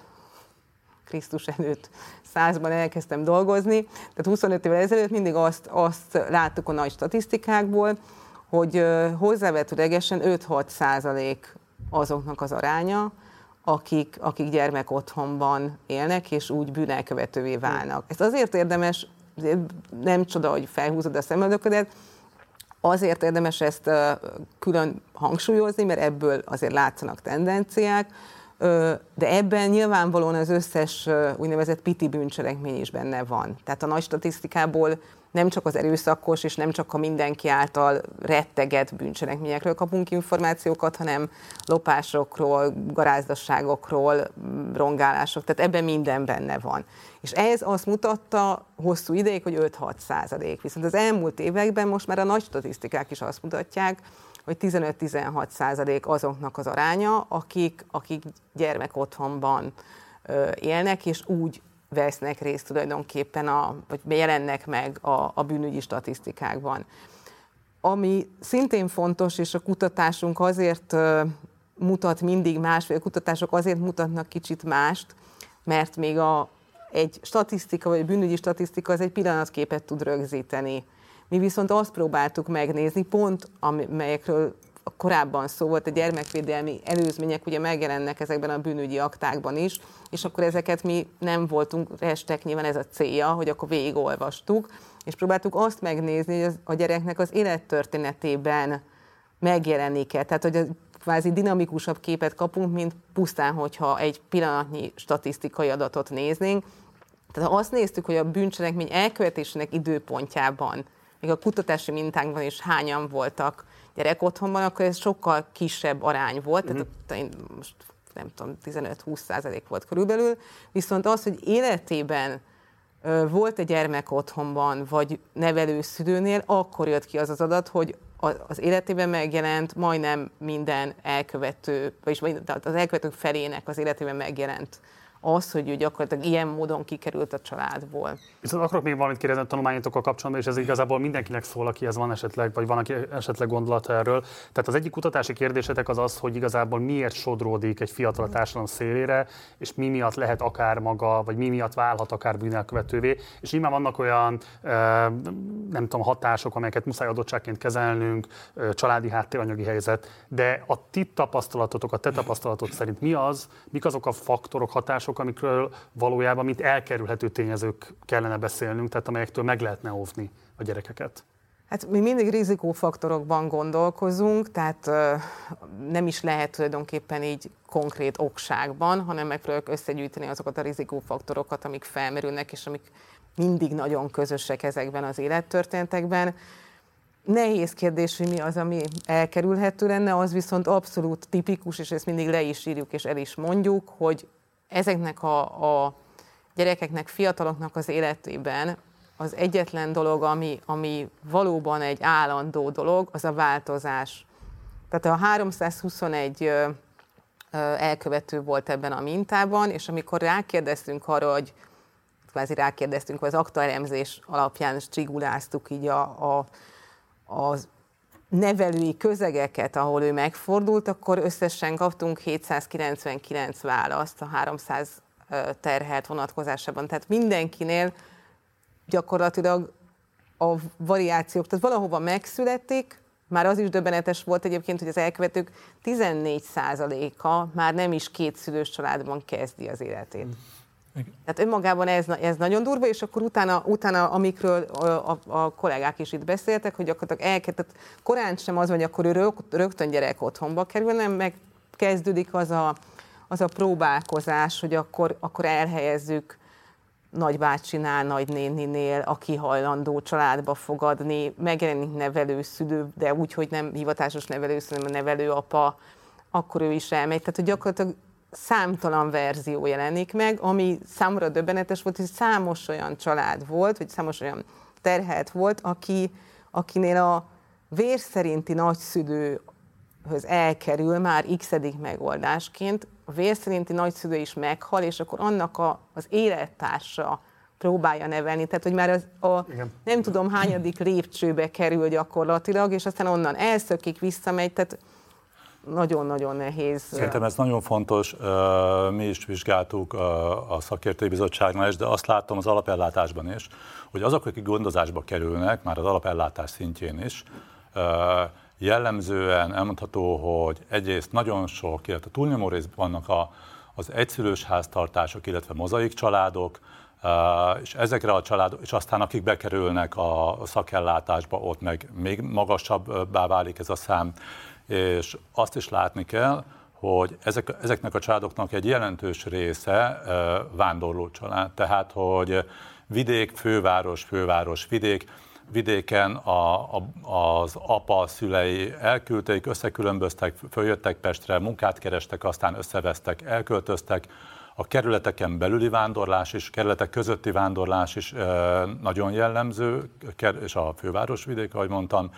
S5: Krisztus előtt százban elkezdtem dolgozni, tehát 25 évvel ezelőtt mindig azt, azt láttuk a nagy statisztikákból, hogy hozzávetőlegesen 5-6 százalék azoknak az aránya, akik, akik gyermek otthonban élnek, és úgy bűnelkövetővé válnak. Ez azért érdemes, nem csoda, hogy felhúzod a szemöldöködet, azért érdemes ezt külön hangsúlyozni, mert ebből azért látszanak tendenciák, de ebben nyilvánvalóan az összes úgynevezett piti bűncselekmény is benne van. Tehát a nagy statisztikából nem csak az erőszakos és nem csak a mindenki által retteget bűncselekményekről kapunk információkat, hanem lopásokról, garázdaságokról, rongálások, tehát ebben minden benne van. És ez azt mutatta hosszú ideig, hogy 5-6 százalék. Viszont az elmúlt években most már a nagy statisztikák is azt mutatják, hogy 15-16 százalék azoknak az aránya, akik, akik gyermek otthonban élnek, és úgy vesznek részt tulajdonképpen, a, vagy jelennek meg a, a bűnügyi statisztikákban. Ami szintén fontos, és a kutatásunk azért mutat mindig más, vagy a kutatások azért mutatnak kicsit mást, mert még a, egy statisztika, vagy egy bűnügyi statisztika az egy pillanatképet tud rögzíteni. Mi viszont azt próbáltuk megnézni, pont amelyekről korábban szó volt, a gyermekvédelmi előzmények ugye megjelennek ezekben a bűnügyi aktákban is, és akkor ezeket mi nem voltunk restek, nyilván ez a célja, hogy akkor végigolvastuk, és próbáltuk azt megnézni, hogy a gyereknek az élettörténetében megjelenik-e, tehát hogy a kvázi dinamikusabb képet kapunk, mint pusztán, hogyha egy pillanatnyi statisztikai adatot néznénk. Tehát ha azt néztük, hogy a bűncselekmény elkövetésének időpontjában, még a kutatási mintánkban is hányan voltak gyerek otthonban, akkor ez sokkal kisebb arány volt, mm-hmm. tehát én most nem tudom, 15-20 százalék volt körülbelül, viszont az, hogy életében volt egy gyermek otthonban, vagy nevelőszülőnél, akkor jött ki az az adat, hogy az életében megjelent majdnem minden elkövető, vagyis az elkövetők felének az életében megjelent az, hogy ő gyakorlatilag ilyen módon kikerült a családból.
S1: Viszont akarok még valamit kérdezni a tanulmányotokkal kapcsolatban, és ez igazából mindenkinek szól, aki ez van esetleg, vagy van aki esetleg gondolata erről. Tehát az egyik kutatási kérdésetek az az, hogy igazából miért sodródik egy fiatal a társadalom szélére, és mi miatt lehet akár maga, vagy mi miatt válhat akár bűnelkövetővé. És nyilván vannak olyan, nem tudom, hatások, amelyeket muszáj adottságként kezelnünk, családi háttér, anyagi helyzet, de a ti tapasztalatotok, a te tapasztalatok szerint mi az, mik azok a faktorok, hatások, dolgok, amikről valójában mint elkerülhető tényezők kellene beszélnünk, tehát amelyektől meg lehetne óvni a gyerekeket?
S5: Hát mi mindig rizikófaktorokban gondolkozunk, tehát nem is lehet tulajdonképpen így konkrét okságban, hanem megpróbáljuk összegyűjteni azokat a rizikófaktorokat, amik felmerülnek, és amik mindig nagyon közösek ezekben az élettörténetekben. Nehéz kérdés, hogy mi az, ami elkerülhető lenne, az viszont abszolút tipikus, és ezt mindig le is írjuk és el is mondjuk, hogy ezeknek a, a gyerekeknek, fiataloknak az életében az egyetlen dolog, ami, ami valóban egy állandó dolog, az a változás. Tehát a 321 ö, ö, elkövető volt ebben a mintában, és amikor rákérdeztünk arra, hogy kvázi rákérdeztünk, vagy az aktaelemzés alapján striguláztuk így a, a, az nevelői közegeket, ahol ő megfordult, akkor összesen kaptunk 799 választ a 300 terhelt vonatkozásában. Tehát mindenkinél gyakorlatilag a variációk, tehát valahova megszületik, már az is döbbenetes volt egyébként, hogy az elkövetők 14%-a már nem is két szülős családban kezdi az életét. Tehát önmagában ez, ez nagyon durva, és akkor utána, utána amikről a, a, a kollégák is itt beszéltek, hogy gyakorlatilag elkezdett, korán sem az, hogy akkor ő rögtön gyerek otthonba kerül, nem meg kezdődik az a, az a próbálkozás, hogy akkor, akkor elhelyezzük nagybácsinál, nagynéninél, aki hajlandó családba fogadni, megjelenik nevelőszülő, de úgy, hogy nem hivatásos nevelőszülő, hanem a nevelőapa, akkor ő is elmegy. Tehát, hogy gyakorlatilag számtalan verzió jelenik meg, ami számomra döbbenetes volt, hogy számos olyan család volt, vagy számos olyan terhelt volt, aki, akinél a vér szerinti nagyszülőhöz elkerül már x megoldásként, a vér szerinti nagyszülő is meghal, és akkor annak a, az élettársa próbálja nevelni. Tehát, hogy már az a Igen. nem tudom hányadik lépcsőbe kerül gyakorlatilag, és aztán onnan elszökik, visszamegy. Tehát nagyon-nagyon nehéz.
S4: Szerintem ez nagyon fontos, mi is vizsgáltuk a szakértői bizottságnál is, de azt látom az alapellátásban is, hogy azok, akik gondozásba kerülnek, már az alapellátás szintjén is, jellemzően elmondható, hogy egyrészt nagyon sok, illetve túlnyomó részben vannak a, az egyszülős háztartások, illetve mozaik családok, és ezekre a családok, és aztán akik bekerülnek a szakellátásba, ott meg még magasabbá válik ez a szám és azt is látni kell, hogy ezek, ezeknek a családoknak egy jelentős része vándorló család. Tehát, hogy vidék, főváros, főváros, vidék, vidéken a, a, az apa szülei elküldték, összekülönböztek, följöttek Pestre, munkát kerestek, aztán összevesztek, elköltöztek. A kerületeken belüli vándorlás is, kerületek közötti vándorlás is e, nagyon jellemző, és a fővárosvidék, ahogy mondtam,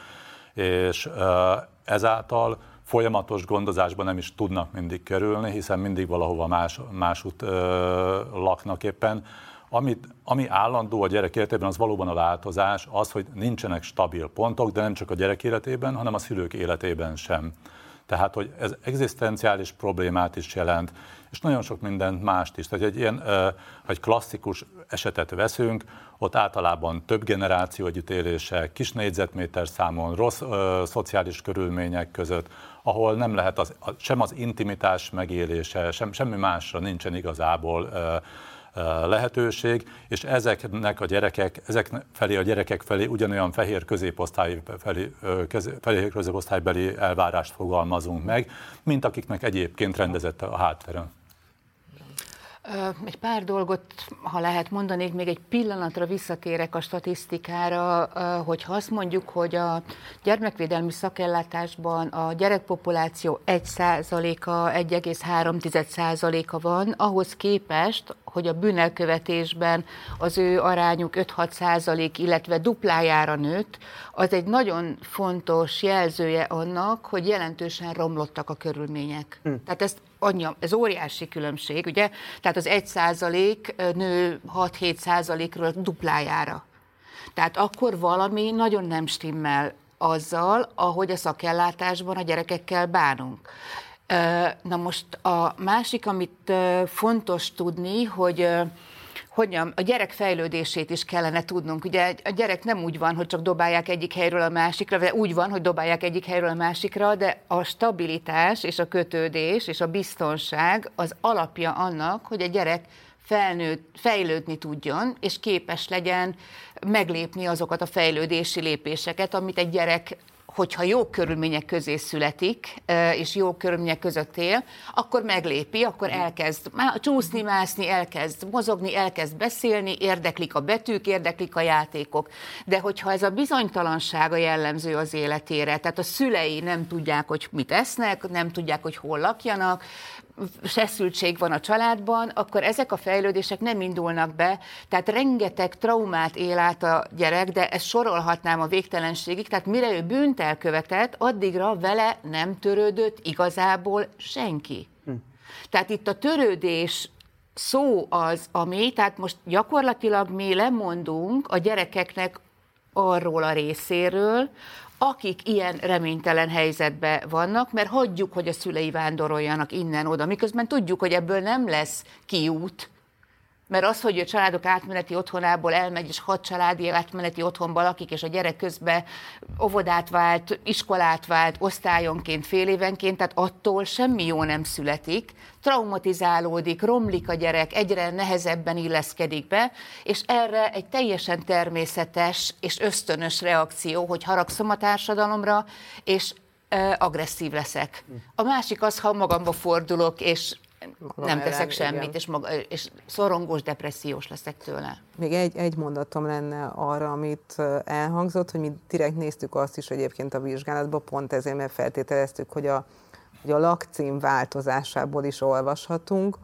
S4: és e, ezáltal folyamatos gondozásban nem is tudnak mindig kerülni, hiszen mindig valahova más, másút ö, laknak éppen. Amit, ami állandó a gyerek életében, az valóban a változás, az, hogy nincsenek stabil pontok, de nem csak a gyerek életében, hanem a szülők életében sem. Tehát, hogy ez egzisztenciális problémát is jelent, és nagyon sok mindent mást is. Tehát egy ilyen egy klasszikus esetet veszünk, ott általában több generáció együttélése, kis négyzetméter számon, rossz ö, szociális körülmények között, ahol nem lehet az, sem az intimitás megélése, sem, semmi másra nincsen igazából ö, lehetőség, és ezeknek a gyerekek, ezek felé a gyerekek felé ugyanolyan fehér középosztály felé, fehér középosztálybeli elvárást fogalmazunk meg, mint akiknek egyébként rendezett a hátterem.
S3: Egy pár dolgot, ha lehet mondanék, még egy pillanatra visszatérek a statisztikára, hogy azt mondjuk, hogy a gyermekvédelmi szakellátásban a gyerekpopuláció 1%-a, 1,3%-a van, ahhoz képest, hogy a bűnelkövetésben az ő arányuk 5-6 százalék, illetve duplájára nőtt, az egy nagyon fontos jelzője annak, hogy jelentősen romlottak a körülmények. Hm. Tehát ezt anyja, ez óriási különbség, ugye? Tehát az 1 százalék nő 6-7 százalékról duplájára. Tehát akkor valami nagyon nem stimmel azzal, ahogy a szakellátásban a gyerekekkel bánunk. Na most a másik, amit fontos tudni, hogy hogyan, a gyerek fejlődését is kellene tudnunk. Ugye a gyerek nem úgy van, hogy csak dobálják egyik helyről a másikra, de úgy van, hogy dobálják egyik helyről a másikra, de a stabilitás és a kötődés és a biztonság az alapja annak, hogy a gyerek felnőtt, fejlődni tudjon, és képes legyen meglépni azokat a fejlődési lépéseket, amit egy gyerek hogyha jó körülmények közé születik, és jó körülmények között él, akkor meglépi, akkor elkezd csúszni, mászni, elkezd mozogni, elkezd beszélni, érdeklik a betűk, érdeklik a játékok. De hogyha ez a bizonytalansága jellemző az életére, tehát a szülei nem tudják, hogy mit esznek, nem tudják, hogy hol lakjanak, feszültség van a családban, akkor ezek a fejlődések nem indulnak be, tehát rengeteg traumát él át a gyerek, de ezt sorolhatnám a végtelenségig, tehát mire ő bűnt elkövetett, addigra vele nem törődött igazából senki. Hm. Tehát itt a törődés szó az, ami, tehát most gyakorlatilag mi lemondunk a gyerekeknek arról a részéről, akik ilyen reménytelen helyzetben vannak, mert hagyjuk, hogy a szülei vándoroljanak innen-oda, miközben tudjuk, hogy ebből nem lesz kiút, mert az, hogy a családok átmeneti otthonából elmegy, és hat családi átmeneti otthonban lakik, és a gyerek közben óvodát vált, iskolát vált, osztályonként, fél évenként, tehát attól semmi jó nem születik, traumatizálódik, romlik a gyerek, egyre nehezebben illeszkedik be, és erre egy teljesen természetes és ösztönös reakció, hogy haragszom a társadalomra, és agresszív leszek. A másik az, ha magamba fordulok, és magam nem ellen, teszek semmit, és, maga, és szorongós, depressziós leszek tőle.
S5: Még egy, egy mondatom lenne arra, amit elhangzott, hogy mi direkt néztük azt is egyébként a vizsgálatban, pont ezért, mert feltételeztük, hogy a, hogy a lakcím változásából is olvashatunk,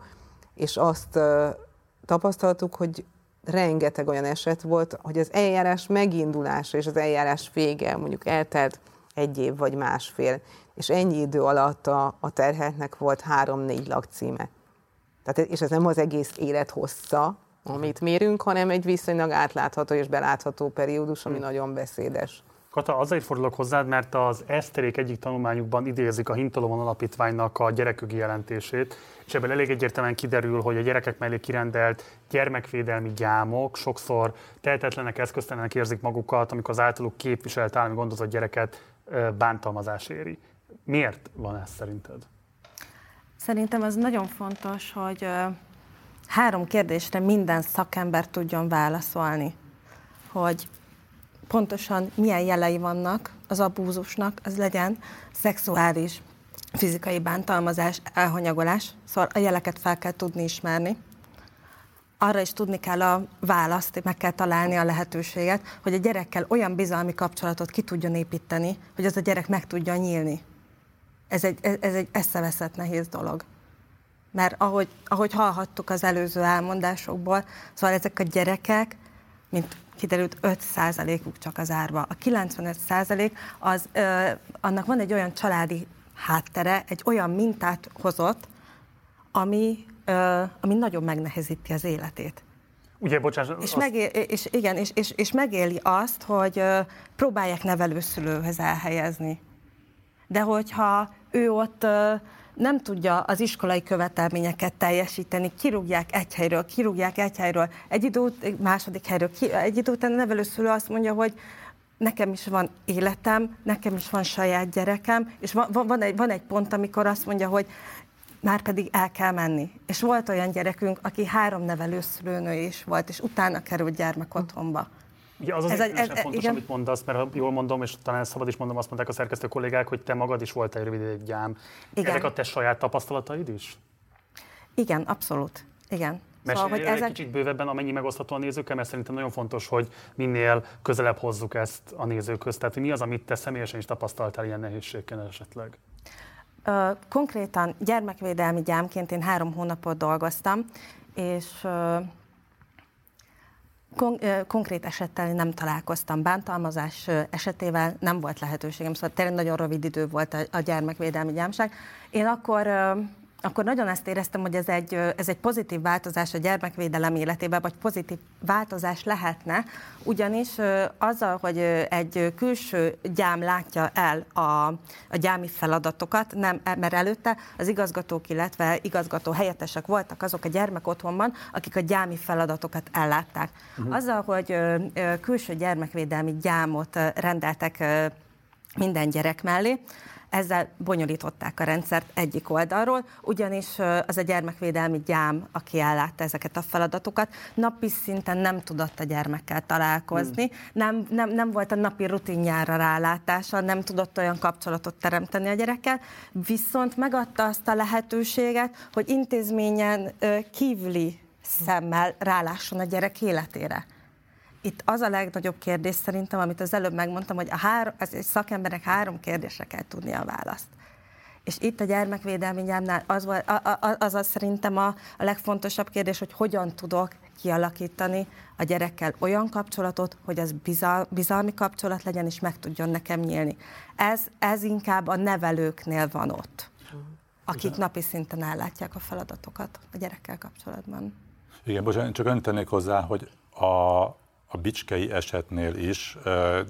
S5: és azt tapasztaltuk, hogy rengeteg olyan eset volt, hogy az eljárás megindulása és az eljárás vége mondjuk eltelt egy év vagy másfél és ennyi idő alatt a, a terheltnek volt három-négy lakcíme. Tehát, és ez nem az egész élet hossza, amit mérünk, hanem egy viszonylag átlátható és belátható periódus, ami hmm. nagyon beszédes.
S1: Kata, azért fordulok hozzád, mert az Eszterék egyik tanulmányukban idézik a Hintalomon Alapítványnak a gyerekügyi jelentését, és ebből elég egyértelműen kiderül, hogy a gyerekek mellé kirendelt gyermekvédelmi gyámok sokszor tehetetlenek, eszköztelenek érzik magukat, amikor az általuk képviselt állami gondozott gyereket bántalmazás éri. Miért van ez szerinted?
S2: Szerintem az nagyon fontos, hogy három kérdésre minden szakember tudjon válaszolni. Hogy pontosan milyen jelei vannak az abúzusnak, az legyen szexuális, fizikai bántalmazás, elhanyagolás, szóval a jeleket fel kell tudni ismerni. arra is tudni kell a választ, meg kell találni a lehetőséget, hogy a gyerekkel olyan bizalmi kapcsolatot ki tudjon építeni, hogy az a gyerek meg tudja nyílni. Ez egy, ez egy eszeveszett nehéz dolog. Mert ahogy, ahogy hallhattuk az előző elmondásokból, szóval ezek a gyerekek, mint kiderült 5%-uk csak az árva. A 95% az, ö, annak van egy olyan családi háttere, egy olyan mintát hozott, ami, ö, ami nagyon megnehezíti az életét.
S1: Ugye, bocsáss,
S2: és, azt... megél, és, igen, és, és, és megéli azt, hogy ö, próbálják nevelőszülőhöz elhelyezni. De hogyha ő ott nem tudja az iskolai követelményeket teljesíteni, kirúgják egy helyről, kirúgják egy helyről, egy idő, második helyről, egy idő után a nevelőszülő azt mondja, hogy nekem is van életem, nekem is van saját gyerekem, és van, van, egy, van egy pont, amikor azt mondja, hogy már pedig el kell menni. És volt olyan gyerekünk, aki három nevelőszülőnő is volt, és utána került gyermekotthonba.
S1: Ugye az az ez egy, ez, fontos, igen. amit mondasz, mert ha jól mondom, és talán szabad is mondom, azt mondták a szerkesztő kollégák, hogy te magad is voltál egy rövid ideig gyám. Igen. Ezek a te saját tapasztalataid is?
S2: Igen, abszolút. Igen.
S1: Mesélj szóval, hogy ezek... egy kicsit bővebben, amennyi megosztható a nézőkkel, mert szerintem nagyon fontos, hogy minél közelebb hozzuk ezt a nézőkhöz. Tehát, mi az, amit te személyesen is tapasztaltál ilyen nehézségkel esetleg?
S2: Konkrétan gyermekvédelmi gyámként én három hónapot dolgoztam, és Kon- konkrét esettel nem találkoztam. Bántalmazás esetével nem volt lehetőségem, szóval tényleg nagyon rövid idő volt a, a gyermekvédelmi gyámság. Én akkor akkor nagyon ezt éreztem, hogy ez egy, ez egy pozitív változás a gyermekvédelem életében, vagy pozitív változás lehetne, ugyanis azzal, hogy egy külső gyám látja el a, a gyámi feladatokat, nem, mert előtte az igazgatók, illetve igazgató helyettesek voltak azok a gyermekotthonban, akik a gyámi feladatokat ellátták. Uh-huh. Azzal, hogy külső gyermekvédelmi gyámot rendeltek minden gyerek mellé, ezzel bonyolították a rendszert egyik oldalról, ugyanis az a gyermekvédelmi gyám, aki ellátta ezeket a feladatokat, napi szinten nem tudott a gyermekkel találkozni, hmm. nem, nem, nem volt a napi rutinjára rálátása, nem tudott olyan kapcsolatot teremteni a gyerekkel, viszont megadta azt a lehetőséget, hogy intézményen kívüli szemmel rálásson a gyerek életére itt az a legnagyobb kérdés szerintem, amit az előbb megmondtam, hogy a három, az egy szakemberek három kérdésre kell tudni a választ. És itt a gyermekvédelmi gyámnál az, volt, az, az szerintem a, a legfontosabb kérdés, hogy hogyan tudok kialakítani a gyerekkel olyan kapcsolatot, hogy az bizal, bizalmi kapcsolat legyen, és meg tudjon nekem nyílni. Ez, ez inkább a nevelőknél van ott, akik napi szinten ellátják a feladatokat a gyerekkel kapcsolatban.
S4: Igen, bocsánat, csak öntenék hozzá, hogy a, a bicskei esetnél is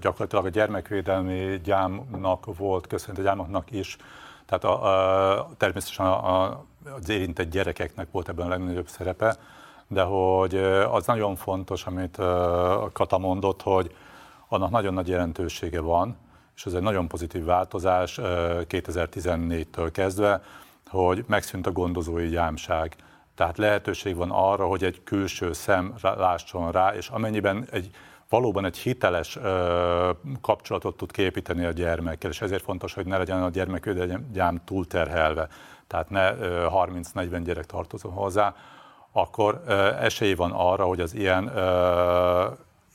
S4: gyakorlatilag a gyermekvédelmi gyámnak volt, köszönhető gyámoknak is, tehát a, a, természetesen a, a, az érintett gyerekeknek volt ebben a legnagyobb szerepe, de hogy az nagyon fontos, amit Kata mondott, hogy annak nagyon nagy jelentősége van, és ez egy nagyon pozitív változás 2014-től kezdve, hogy megszűnt a gondozói gyámság. Tehát lehetőség van arra, hogy egy külső szem lásson rá, és amennyiben egy valóban egy hiteles ö, kapcsolatot tud képíteni a gyermekkel, és ezért fontos, hogy ne legyen a gyermekvédelem túlterhelve, tehát ne 30-40 gyerek tartozom hozzá, akkor ö, esély van arra, hogy az ilyen, ö,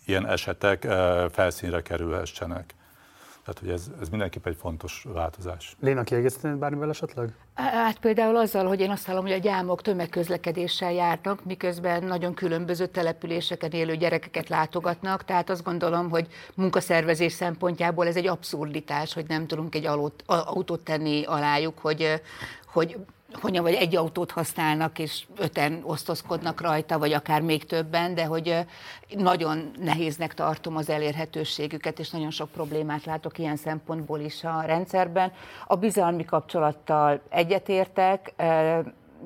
S4: ilyen esetek ö, felszínre kerülhessenek. Tehát, hogy ez, ez mindenképp egy fontos változás.
S1: Léna, kiegészíteni bármivel esetleg?
S3: Hát például azzal, hogy én azt hallom, hogy a gyámok tömegközlekedéssel járnak, miközben nagyon különböző településeken élő gyerekeket látogatnak, tehát azt gondolom, hogy munkaszervezés szempontjából ez egy abszurditás, hogy nem tudunk egy autót tenni alájuk, hogy, hogy hogyan, vagy egy autót használnak, és öten osztozkodnak rajta, vagy akár még többen, de hogy nagyon nehéznek tartom az elérhetőségüket, és nagyon sok problémát látok ilyen szempontból is a rendszerben. A bizalmi kapcsolattal egyetértek,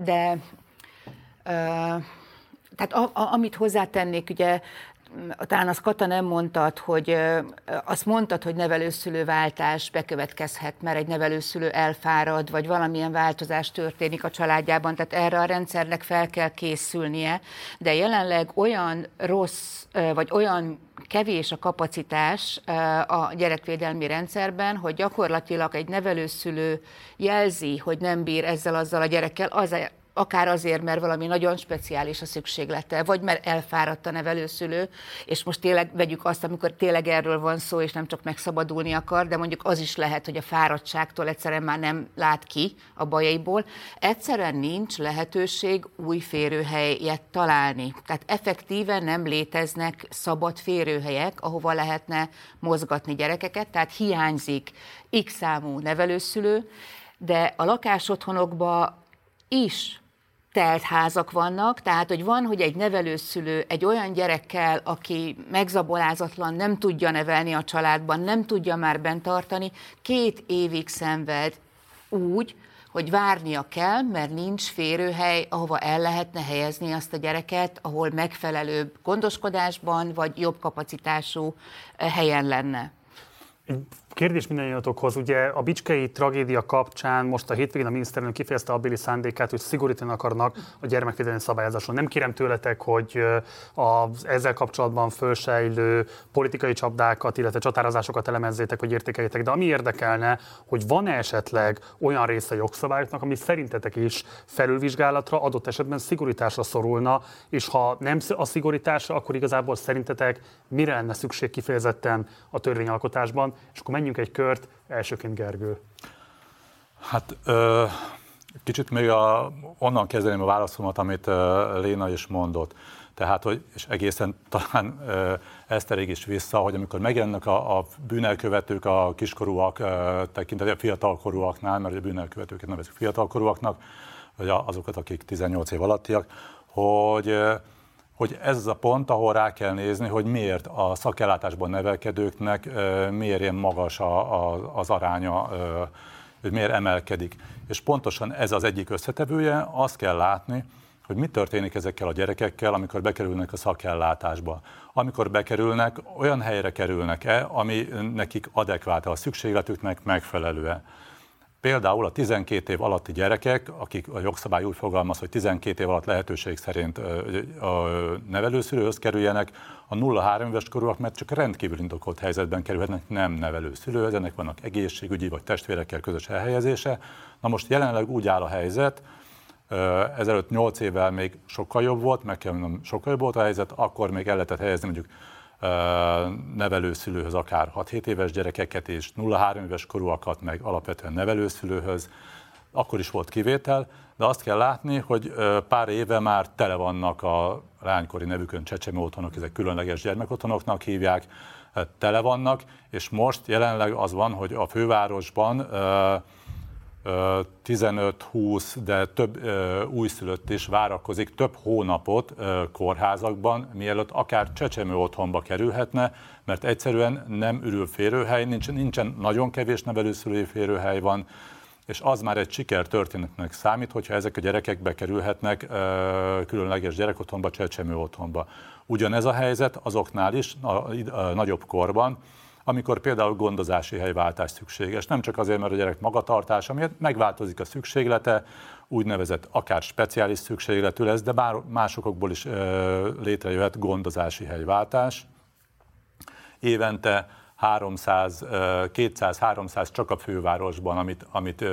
S3: de tehát a, a, amit hozzátennék, ugye talán az Kata nem mondtad, hogy azt mondtad, hogy nevelőszülőváltás bekövetkezhet, mert egy nevelőszülő elfárad, vagy valamilyen változás történik a családjában, tehát erre a rendszernek fel kell készülnie, de jelenleg olyan rossz, vagy olyan kevés a kapacitás a gyerekvédelmi rendszerben, hogy gyakorlatilag egy nevelőszülő jelzi, hogy nem bír ezzel azzal a gyerekkel, az akár azért, mert valami nagyon speciális a szükséglete, vagy mert elfáradt a nevelőszülő, és most tényleg vegyük azt, amikor tényleg erről van szó, és nem csak megszabadulni akar, de mondjuk az is lehet, hogy a fáradtságtól egyszerűen már nem lát ki a bajaiból. Egyszerűen nincs lehetőség új férőhelyet találni. Tehát effektíven nem léteznek szabad férőhelyek, ahova lehetne mozgatni gyerekeket, tehát hiányzik X számú nevelőszülő, de a lakásotthonokban is telt házak vannak, tehát hogy van, hogy egy nevelőszülő egy olyan gyerekkel, aki megzabolázatlan, nem tudja nevelni a családban, nem tudja már bent tartani, két évig szenved úgy, hogy várnia kell, mert nincs férőhely, ahova el lehetne helyezni azt a gyereket, ahol megfelelőbb gondoskodásban vagy jobb kapacitású eh, helyen lenne.
S1: Kérdés mindannyiatokhoz. Ugye a Bicskei tragédia kapcsán most a hétvégén a miniszterelnök kifejezte a béli szándékát, hogy szigorítani akarnak a gyermekvédelmi szabályozáson. Nem kérem tőletek, hogy az ezzel kapcsolatban fölsejlő politikai csapdákat, illetve csatározásokat elemezzétek, hogy értékeljétek, de ami érdekelne, hogy van-e esetleg olyan része jogszabályoknak, ami szerintetek is felülvizsgálatra, adott esetben szigorításra szorulna, és ha nem a szigorításra, akkor igazából szerintetek mire lenne szükség kifejezetten a törvényalkotásban, és akkor menjünk egy kört, elsőként Gergő.
S4: Hát ö, kicsit még a, onnan kezdeném a válaszomat, amit ö, Léna is mondott. Tehát, hogy, és egészen talán ö, Eszterig is vissza, hogy amikor megjelennek a, a bűnelkövetők a kiskorúak tekintetében, fiatalkorúaknál, mert a bűnelkövetőket nevezik fiatalkorúaknak, vagy azokat, akik 18 év alattiak, hogy hogy ez az a pont, ahol rá kell nézni, hogy miért a szakellátásban nevelkedőknek miért ilyen magas a, a, az aránya, hogy miért emelkedik. És pontosan ez az egyik összetevője, azt kell látni, hogy mi történik ezekkel a gyerekekkel, amikor bekerülnek a szakellátásba. Amikor bekerülnek, olyan helyre kerülnek-e, ami nekik adekvát, a szükségletüknek megfelelően. Például a 12 év alatti gyerekek, akik a jogszabály úgy fogalmaz, hogy 12 év alatt lehetőség szerint a nevelőszülőhöz kerüljenek, a 0-3 éves korúak, mert csak rendkívül indokolt helyzetben kerülhetnek nem nevelőszülőhöz, ennek vannak egészségügyi vagy testvérekkel közös elhelyezése. Na most jelenleg úgy áll a helyzet, ezelőtt 8 évvel még sokkal jobb volt, meg kell mondanom, sokkal jobb volt a helyzet, akkor még el lehetett helyezni mondjuk nevelőszülőhöz akár 6-7 éves gyerekeket és 0-3 éves korúakat meg alapvetően nevelőszülőhöz, akkor is volt kivétel, de azt kell látni, hogy pár éve már tele vannak a lánykori nevükön csecsemő otthonok, ezek különleges gyermekotthonoknak hívják, tele vannak, és most jelenleg az van, hogy a fővárosban 15-20, de több újszülött is várakozik több hónapot kórházakban, mielőtt akár csecsemő otthonba kerülhetne, mert egyszerűen nem ürül férőhely, nincsen, nincsen nagyon kevés nevelőszülői férőhely van, és az már egy sikertörténetnek számít, hogyha ezek a gyerekek bekerülhetnek különleges gyerekotthonba, csecsemő otthonba. Ugyanez a helyzet azoknál is, a, a nagyobb korban, amikor például gondozási helyváltás szükséges. Nem csak azért, mert a gyerek magatartása miatt megváltozik a szükséglete, úgynevezett akár speciális szükségletű lesz, de bár másokból is létrejöhet gondozási helyváltás. Évente 300, 200-300 csak a fővárosban, amit, amit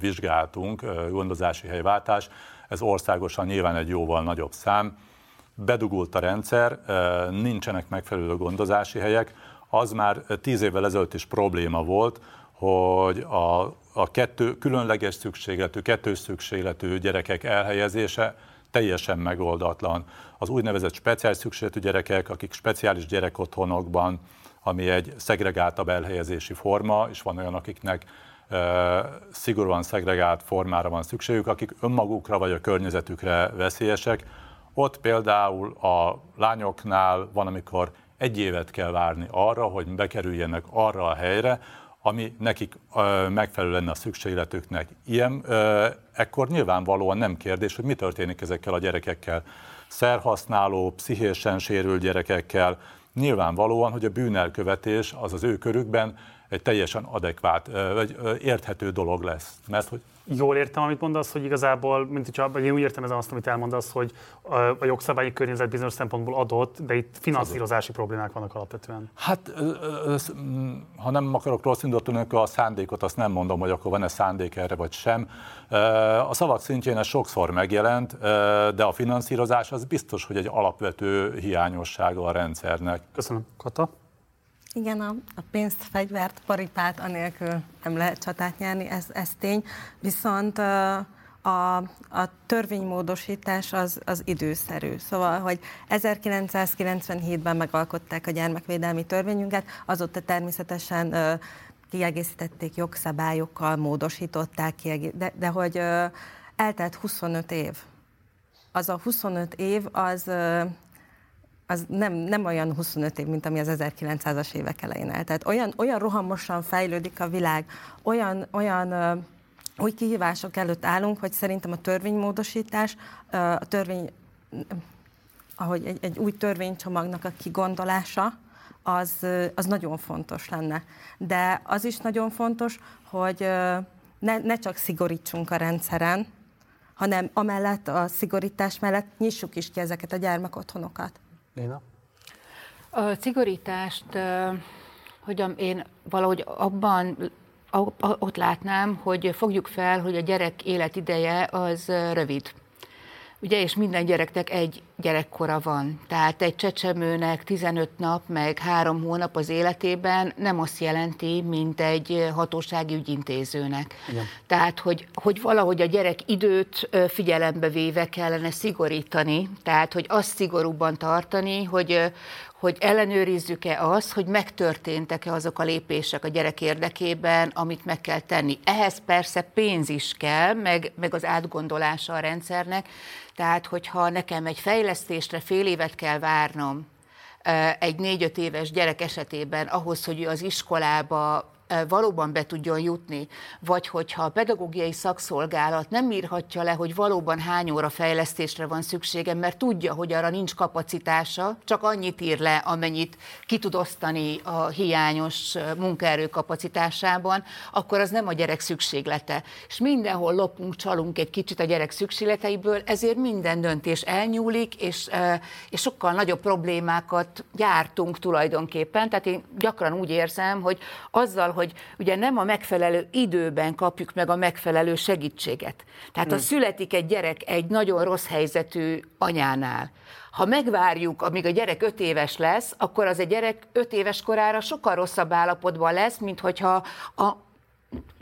S4: vizsgáltunk, gondozási helyváltás, ez országosan nyilván egy jóval nagyobb szám. Bedugult a rendszer, nincsenek megfelelő gondozási helyek, az már tíz évvel ezelőtt is probléma volt, hogy a, a kettő különleges szükségletű, kettős szükségletű gyerekek elhelyezése teljesen megoldatlan. Az úgynevezett speciális szükségletű gyerekek, akik speciális gyerekotthonokban, ami egy szegregáltabb elhelyezési forma, és van olyan, akiknek szigorúan szegregált formára van szükségük, akik önmagukra vagy a környezetükre veszélyesek. Ott például a lányoknál van, amikor egy évet kell várni arra, hogy bekerüljenek arra a helyre, ami nekik ö, megfelelő lenne a szükségletüknek. Ilyen, ö, ekkor nyilvánvalóan nem kérdés, hogy mi történik ezekkel a gyerekekkel. Szerhasználó, pszichésen sérült gyerekekkel, nyilvánvalóan, hogy a bűnelkövetés az az ő körükben egy teljesen adekvát, vagy érthető dolog lesz. Mert hogy
S1: jól értem, amit mondasz, hogy igazából, mint hogyha, én úgy értem ezen azt, amit elmondasz, hogy a jogszabályi környezet bizonyos szempontból adott, de itt finanszírozási problémák vannak alapvetően.
S4: Hát, ha nem akarok rossz indulatú a szándékot, azt nem mondom, hogy akkor van-e szándék erre vagy sem. A szavak szintjén ez sokszor megjelent, de a finanszírozás az biztos, hogy egy alapvető hiányossága a rendszernek.
S1: Köszönöm. Kata?
S2: Igen, a, a pénzt, fegyvert, paripát anélkül nem lehet csatát nyerni, ez, ez tény. Viszont a, a törvénymódosítás az, az időszerű. Szóval, hogy 1997-ben megalkották a gyermekvédelmi törvényünket, azóta természetesen kiegészítették jogszabályokkal, módosították, de, de hogy eltelt 25 év. Az a 25 év, az az nem, nem olyan 25 év, mint ami az 1900-as évek elején el. Tehát olyan, olyan rohamosan fejlődik a világ, olyan, olyan új kihívások előtt állunk, hogy szerintem a törvénymódosítás, a törvény, ahogy egy, egy új törvénycsomagnak a kigondolása, az, az nagyon fontos lenne. De az is nagyon fontos, hogy ne, ne csak szigorítsunk a rendszeren, hanem amellett, a szigorítás mellett nyissuk is ki ezeket a gyermekotthonokat.
S1: Léna?
S3: A szigorítást, hogy én valahogy abban ott látnám, hogy fogjuk fel, hogy a gyerek életideje az rövid. Ugye, és minden gyereknek egy gyerekkora van. Tehát egy csecsemőnek 15 nap, meg három hónap az életében nem azt jelenti, mint egy hatósági ügyintézőnek. Igen. Tehát, hogy, hogy valahogy a gyerek időt figyelembe véve kellene szigorítani, tehát, hogy azt szigorúbban tartani, hogy, hogy ellenőrizzük-e azt, hogy megtörténtek-e azok a lépések a gyerek érdekében, amit meg kell tenni. Ehhez persze pénz is kell, meg, meg az átgondolása a rendszernek, tehát hogyha nekem egy fejlesztésre fél évet kell várnom, egy négy-öt éves gyerek esetében ahhoz, hogy ő az iskolába valóban be tudjon jutni, vagy hogyha a pedagógiai szakszolgálat nem írhatja le, hogy valóban hány óra fejlesztésre van szüksége, mert tudja, hogy arra nincs kapacitása, csak annyit ír le, amennyit ki tud osztani a hiányos munkaerő kapacitásában, akkor az nem a gyerek szükséglete. És mindenhol lopunk, csalunk egy kicsit a gyerek szükségleteiből, ezért minden döntés elnyúlik, és, és sokkal nagyobb problémákat gyártunk tulajdonképpen. Tehát én gyakran úgy érzem, hogy azzal, hogy ugye nem a megfelelő időben kapjuk meg a megfelelő segítséget. Tehát hmm. ha születik egy gyerek egy nagyon rossz helyzetű anyánál, ha megvárjuk, amíg a gyerek öt éves lesz, akkor az a gyerek öt éves korára sokkal rosszabb állapotban lesz, mint hogyha a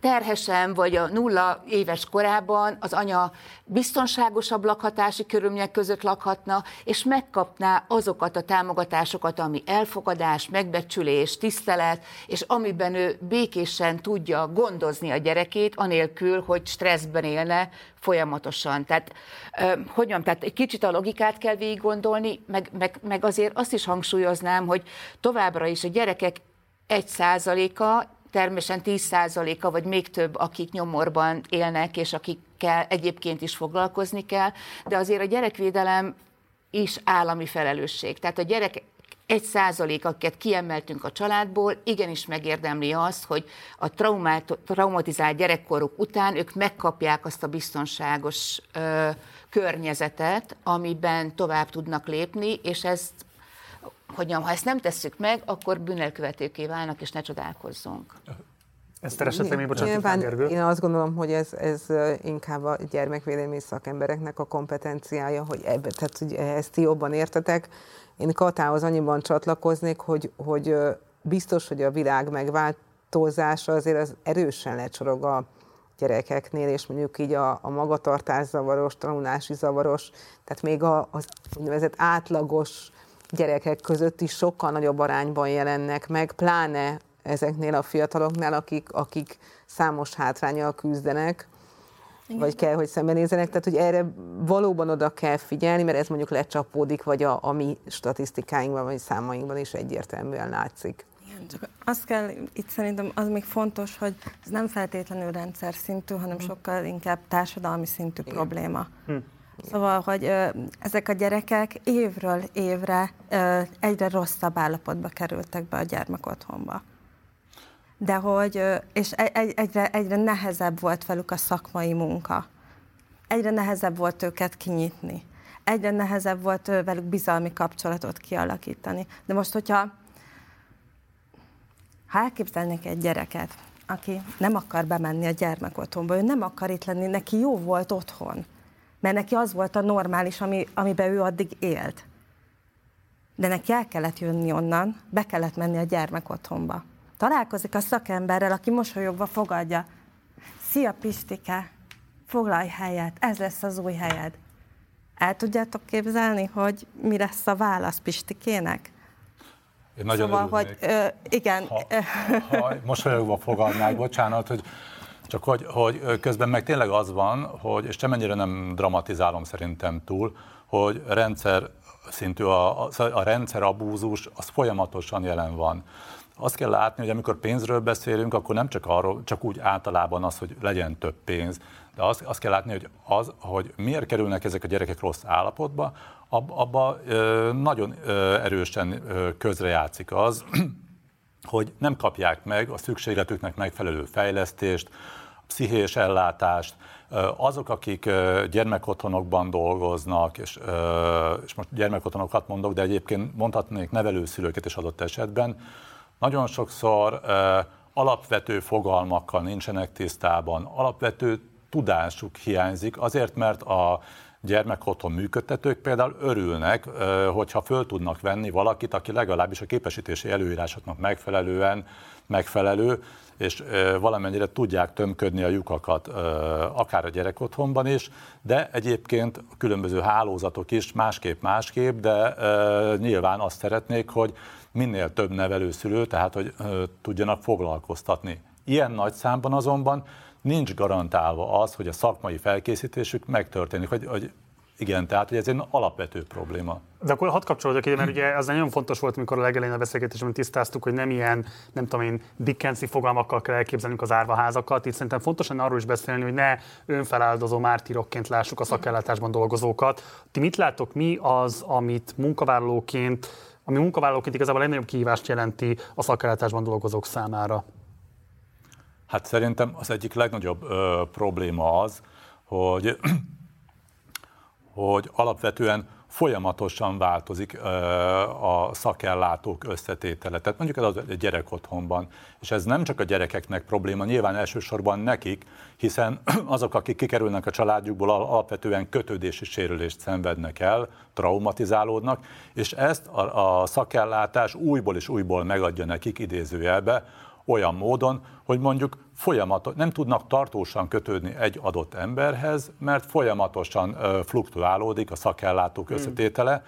S3: terhesen vagy a nulla éves korában az anya biztonságosabb lakhatási körülmények között lakhatna, és megkapná azokat a támogatásokat, ami elfogadás, megbecsülés, tisztelet, és amiben ő békésen tudja gondozni a gyerekét, anélkül, hogy stresszben élne folyamatosan. Tehát, hogy mondjam, tehát egy kicsit a logikát kell végig gondolni, meg, meg, meg azért azt is hangsúlyoznám, hogy továbbra is a gyerekek egy százaléka természetesen 10%-a vagy még több, akik nyomorban élnek, és akikkel egyébként is foglalkozni kell, de azért a gyerekvédelem is állami felelősség. Tehát a gyerek egy százalék, akiket kiemeltünk a családból, igenis megérdemli azt, hogy a traumát, traumatizált gyerekkoruk után ők megkapják azt a biztonságos ö, környezetet, amiben tovább tudnak lépni, és ezt hogy ha ezt nem tesszük meg, akkor bűnelkövetőké válnak, és ne csodálkozzunk.
S1: Ezt esetleg még bocsánat,
S5: Nyilván én azt gondolom, hogy ez, ez inkább a gyermekvédelmi szakembereknek a kompetenciája, hogy ebbe, tehát hogy ezt jobban értetek. Én Katához annyiban csatlakoznék, hogy, hogy biztos, hogy a világ megváltozása azért az erősen lecsorog a gyerekeknél, és mondjuk így a, a magatartás zavaros, tanulási zavaros, tehát még a, az úgynevezett átlagos gyerekek között is sokkal nagyobb arányban jelennek meg, pláne ezeknél a fiataloknál, akik, akik számos hátrányal küzdenek, igen. vagy kell, hogy szembenézzenek, tehát hogy erre valóban oda kell figyelni, mert ez mondjuk lecsapódik, vagy a, a mi statisztikáinkban, vagy számainkban is egyértelműen látszik.
S2: Igen, csak azt kell, itt szerintem az még fontos, hogy ez nem feltétlenül rendszer szintű, hanem hm. sokkal inkább társadalmi szintű Igen. probléma. Hm. Szóval, hogy ö, ezek a gyerekek évről évre ö, egyre rosszabb állapotba kerültek be a gyermekotthonba. de hogy, és egyre, egyre nehezebb volt velük a szakmai munka. Egyre nehezebb volt őket kinyitni. Egyre nehezebb volt velük bizalmi kapcsolatot kialakítani. De most, hogyha ha elképzelnék egy gyereket, aki nem akar bemenni a gyermekotthonba, ő nem akar itt lenni, neki jó volt otthon, mert neki az volt a normális, ami, amiben ő addig élt. De neki el kellett jönni onnan, be kellett menni a gyermekotthonba. Találkozik a szakemberrel, aki mosolyogva fogadja. Szia Pistike, foglalj helyet, ez lesz az új helyed. El tudjátok képzelni, hogy mi lesz a válasz Pistikének?
S4: Én nagyon
S2: szóval, hogy ö, igen.
S4: Ha, ha mosolyogva fogadnák, bocsánat, hogy csak hogy, hogy közben meg tényleg az van, hogy, és mennyire nem dramatizálom szerintem túl, hogy rendszer szintű a, a rendszer abúzus, az folyamatosan jelen van. Azt kell látni, hogy amikor pénzről beszélünk, akkor nem csak arról, csak úgy általában az, hogy legyen több pénz, de azt, azt kell látni, hogy, az, hogy miért kerülnek ezek a gyerekek rossz állapotba, ab, abba ö, nagyon ö, erősen ö, közrejátszik az, hogy nem kapják meg a szükségletüknek megfelelő fejlesztést, pszichés ellátást, azok, akik gyermekotthonokban dolgoznak, és, és most gyermekotthonokat mondok, de egyébként mondhatnék nevelőszülőket is adott esetben, nagyon sokszor alapvető fogalmakkal nincsenek tisztában, alapvető tudásuk hiányzik, azért, mert a gyermekotthon működtetők például örülnek, hogyha föl tudnak venni valakit, aki legalábbis a képesítési előírásoknak megfelelően megfelelő, és valamennyire tudják tömködni a lyukakat, akár a gyerekotthonban is, de egyébként a különböző hálózatok is másképp-másképp, de nyilván azt szeretnék, hogy minél több nevelőszülő, tehát hogy tudjanak foglalkoztatni. Ilyen nagy számban azonban nincs garantálva az, hogy a szakmai felkészítésük megtörténik, hogy, hogy igen, tehát hogy ez egy alapvető probléma.
S1: De akkor hadd kapcsolódjak ide, mert ugye az nagyon fontos volt, amikor a legelején a beszélgetésben tisztáztuk, hogy nem ilyen, nem tudom én, Dickensi fogalmakkal kell elképzelnünk az árvaházakat. Itt szerintem fontos lenne arról is beszélni, hogy ne önfeláldozó mártírokként lássuk a szakellátásban dolgozókat. Ti mit látok, mi az, amit munkavállalóként, ami munkavállalóként igazából a legnagyobb kihívást jelenti a szakellátásban dolgozók számára?
S4: Hát szerintem az egyik legnagyobb ö, probléma az, hogy hogy alapvetően folyamatosan változik a szakellátók összetétele. Tehát mondjuk ez a gyerek otthonban. És ez nem csak a gyerekeknek probléma, nyilván elsősorban nekik, hiszen azok, akik kikerülnek a családjukból, alapvetően kötődési sérülést szenvednek el, traumatizálódnak, és ezt a, a szakellátás újból és újból megadja nekik idézőjelbe, olyan módon, hogy mondjuk folyamatos, nem tudnak tartósan kötődni egy adott emberhez, mert folyamatosan fluktuálódik a szakellátók hmm. összetétele.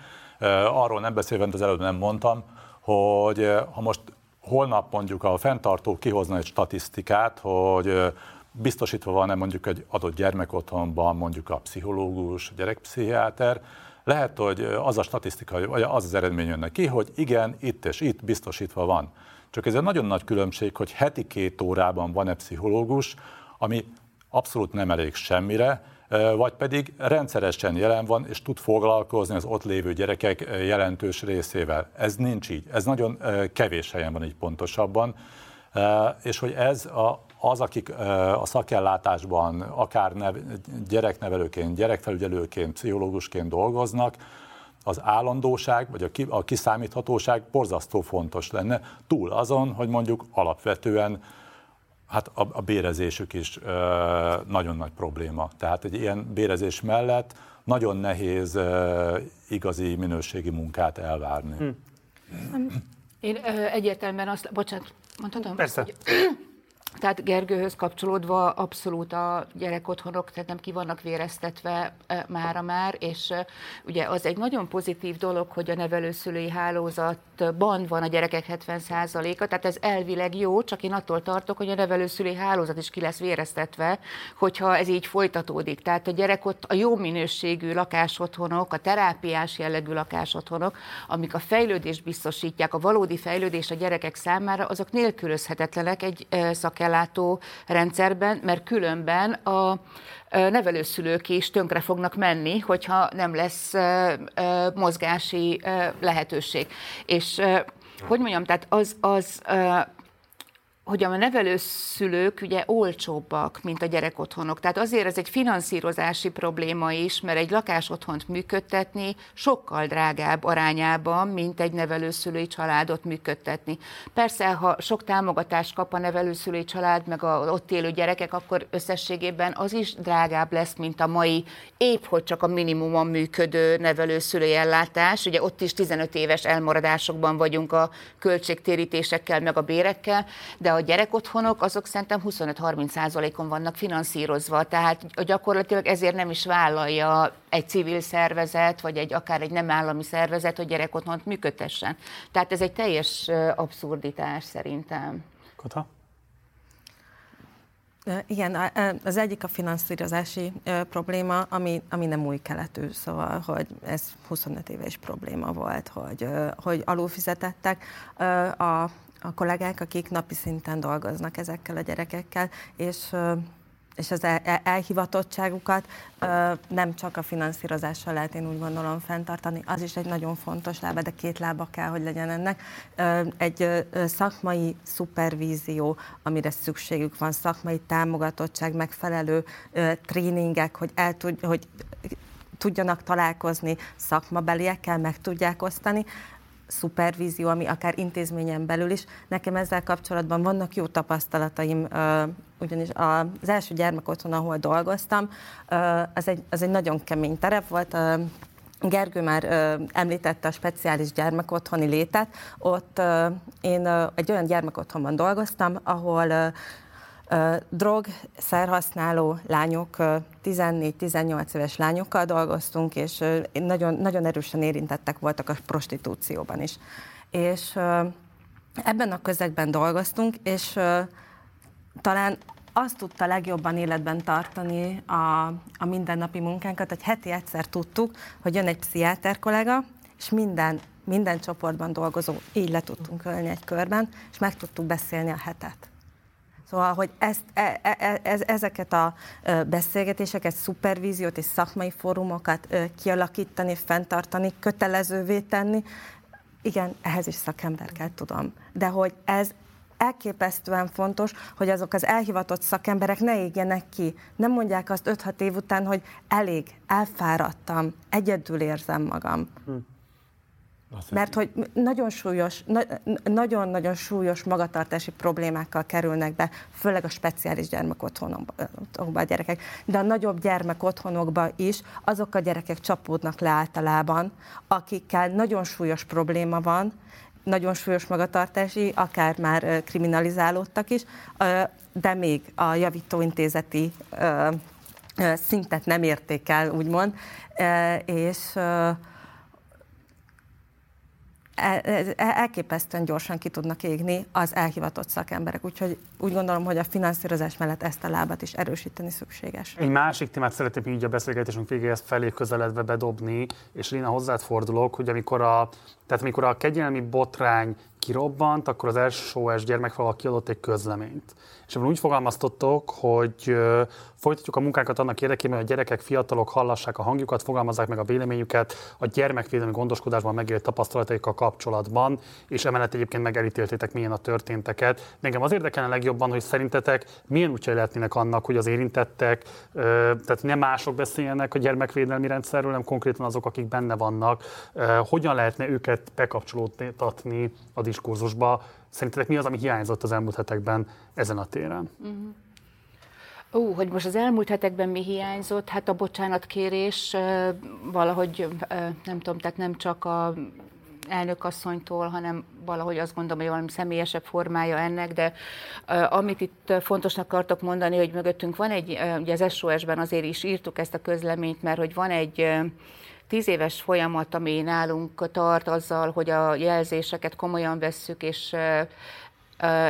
S4: Arról nem beszélve, az előbb nem mondtam, hogy ha most holnap mondjuk a fenntartó kihozna egy statisztikát, hogy biztosítva van-e mondjuk egy adott gyermekotthonban mondjuk a pszichológus, gyerekpszichiáter, lehet, hogy az a statisztika, vagy az az eredmény jönne ki, hogy igen, itt és itt biztosítva van. Csak ez egy nagyon nagy különbség, hogy heti két órában van-e pszichológus, ami abszolút nem elég semmire, vagy pedig rendszeresen jelen van, és tud foglalkozni az ott lévő gyerekek jelentős részével. Ez nincs így. Ez nagyon kevés helyen van így pontosabban. És hogy ez a, az, akik a szakellátásban akár nev, gyereknevelőként, gyerekfelügyelőként, pszichológusként dolgoznak, az állandóság, vagy a, ki, a kiszámíthatóság borzasztó fontos lenne, túl azon, hogy mondjuk alapvetően hát a, a bérezésük is ö, nagyon nagy probléma. Tehát egy ilyen bérezés mellett nagyon nehéz ö, igazi minőségi munkát elvárni.
S3: Hm. Én ö, egyértelműen azt, bocsánat, mondhatom?
S1: Persze.
S3: Hogy, tehát Gergőhöz kapcsolódva abszolút a gyerekotthonok, tehát nem ki vannak véreztetve mára már, és ugye az egy nagyon pozitív dolog, hogy a nevelőszülői hálózatban van a gyerekek 70%-a, tehát ez elvileg jó, csak én attól tartok, hogy a nevelőszülői hálózat is ki lesz véreztetve, hogyha ez így folytatódik. Tehát a gyerekot, a jó minőségű lakásotthonok, a terápiás jellegű lakásotthonok, amik a fejlődést biztosítják, a valódi fejlődés a gyerekek számára, azok nélkülözhetetlenek egy szakember ellátó rendszerben, mert különben a nevelőszülők is tönkre fognak menni, hogyha nem lesz mozgási lehetőség. És hogy mondjam, tehát az, az hogy a nevelőszülők ugye olcsóbbak, mint a gyerekotthonok. Tehát azért ez egy finanszírozási probléma is, mert egy lakásotthont működtetni sokkal drágább arányában, mint egy nevelőszülői családot működtetni. Persze, ha sok támogatást kap a nevelőszülői család, meg a ott élő gyerekek, akkor összességében az is drágább lesz, mint a mai épp hogy csak a minimumon működő nevelőszülői ellátás. Ugye ott is 15 éves elmaradásokban vagyunk a költségtérítésekkel, meg a bérekkel, de a gyerekotthonok azok szerintem 25-30 százalékon vannak finanszírozva, tehát gyakorlatilag ezért nem is vállalja egy civil szervezet, vagy egy akár egy nem állami szervezet, hogy gyerekotthont működtessen. Tehát ez egy teljes abszurditás szerintem.
S1: Kata?
S2: Igen, az egyik a finanszírozási probléma, ami, ami nem új keletű, szóval, hogy ez 25 éves probléma volt, hogy, hogy alulfizetettek. A a kollégák, akik napi szinten dolgoznak ezekkel a gyerekekkel, és és az el- elhivatottságukat nem csak a finanszírozással lehet én úgy gondolom fenntartani, az is egy nagyon fontos lába, de két lába kell, hogy legyen ennek. Egy szakmai szupervízió, amire szükségük van, szakmai támogatottság, megfelelő tréningek, hogy, el tud, hogy tudjanak találkozni szakmabeliekkel, meg tudják osztani, szupervízió, ami akár intézményen belül is. Nekem ezzel kapcsolatban vannak jó tapasztalataim, ugyanis az első gyermek otthon, ahol dolgoztam, az egy, az egy nagyon kemény terep volt, Gergő már ö, említette a speciális gyermekotthoni létet. Ott ö, én ö, egy olyan gyermekotthonban dolgoztam, ahol ö, drog, szerhasználó lányok, 14-18 éves lányokkal dolgoztunk, és nagyon, nagyon erősen érintettek voltak a prostitúcióban is. És ebben a közegben dolgoztunk, és talán azt tudta legjobban életben tartani a, a mindennapi munkánkat, hogy heti egyszer tudtuk, hogy jön egy pszichiáter kollega, és minden, minden csoportban dolgozó így le tudtunk ölni egy körben, és meg tudtuk beszélni a hetet. Szóval, hogy ezt, e, e, e, ez, ezeket a beszélgetéseket, szupervíziót és szakmai fórumokat kialakítani, fenntartani, kötelezővé tenni, igen, ehhez is szakember kell, tudom. De hogy ez elképesztően fontos, hogy azok az elhivatott szakemberek ne égjenek ki. Nem mondják azt 5-6 év után, hogy elég, elfáradtam, egyedül érzem magam. Hm. Mert hogy nagyon súlyos, nagyon-nagyon súlyos magatartási problémákkal kerülnek be, főleg a speciális gyermekotthonokba a gyerekek, de a nagyobb gyermekotthonokba is azok a gyerekek csapódnak le általában, akikkel nagyon súlyos probléma van, nagyon súlyos magatartási, akár már kriminalizálódtak is, de még a javítóintézeti szintet nem érték el, úgymond, és elképesztően gyorsan ki tudnak égni az elhivatott szakemberek. Úgyhogy úgy gondolom, hogy a finanszírozás mellett ezt a lábat is erősíteni szükséges.
S1: Egy másik témát szeretném így a beszélgetésünk végéhez felé közeledve bedobni, és Lina hozzád fordulok, hogy amikor a, tehát amikor a kegyelmi botrány kirobbant, akkor az SOS gyermekfalak kiadott egy közleményt. És ebben úgy fogalmaztottok, hogy folytatjuk a munkánkat annak érdekében, hogy a gyerekek, fiatalok hallassák a hangjukat, fogalmazzák meg a véleményüket a gyermekvédelmi gondoskodásban megélt tapasztalataikkal kapcsolatban, és emellett egyébként megelítéltétek milyen a történteket. Engem az érdekelne legjobban, hogy szerintetek milyen útjai lehetnének annak, hogy az érintettek, tehát nem mások beszéljenek a gyermekvédelmi rendszerről, hanem konkrétan azok, akik benne vannak, hogyan lehetne őket bekapcsolódtatni a diskurzusba. Szerintetek mi az, ami hiányzott az elmúlt hetekben ezen a téren? Uh-huh.
S3: Ó, hogy most az elmúlt hetekben mi hiányzott? Hát a bocsánatkérés valahogy, nem tudom, tehát nem csak a elnökasszonytól, hanem valahogy azt gondolom, hogy valami személyesebb formája ennek, de amit itt fontosnak akartok mondani, hogy mögöttünk van egy, uh, ugye az SOS-ben azért is írtuk ezt a közleményt, mert hogy van egy tíz éves folyamat, ami nálunk tart azzal, hogy a jelzéseket komolyan vesszük, és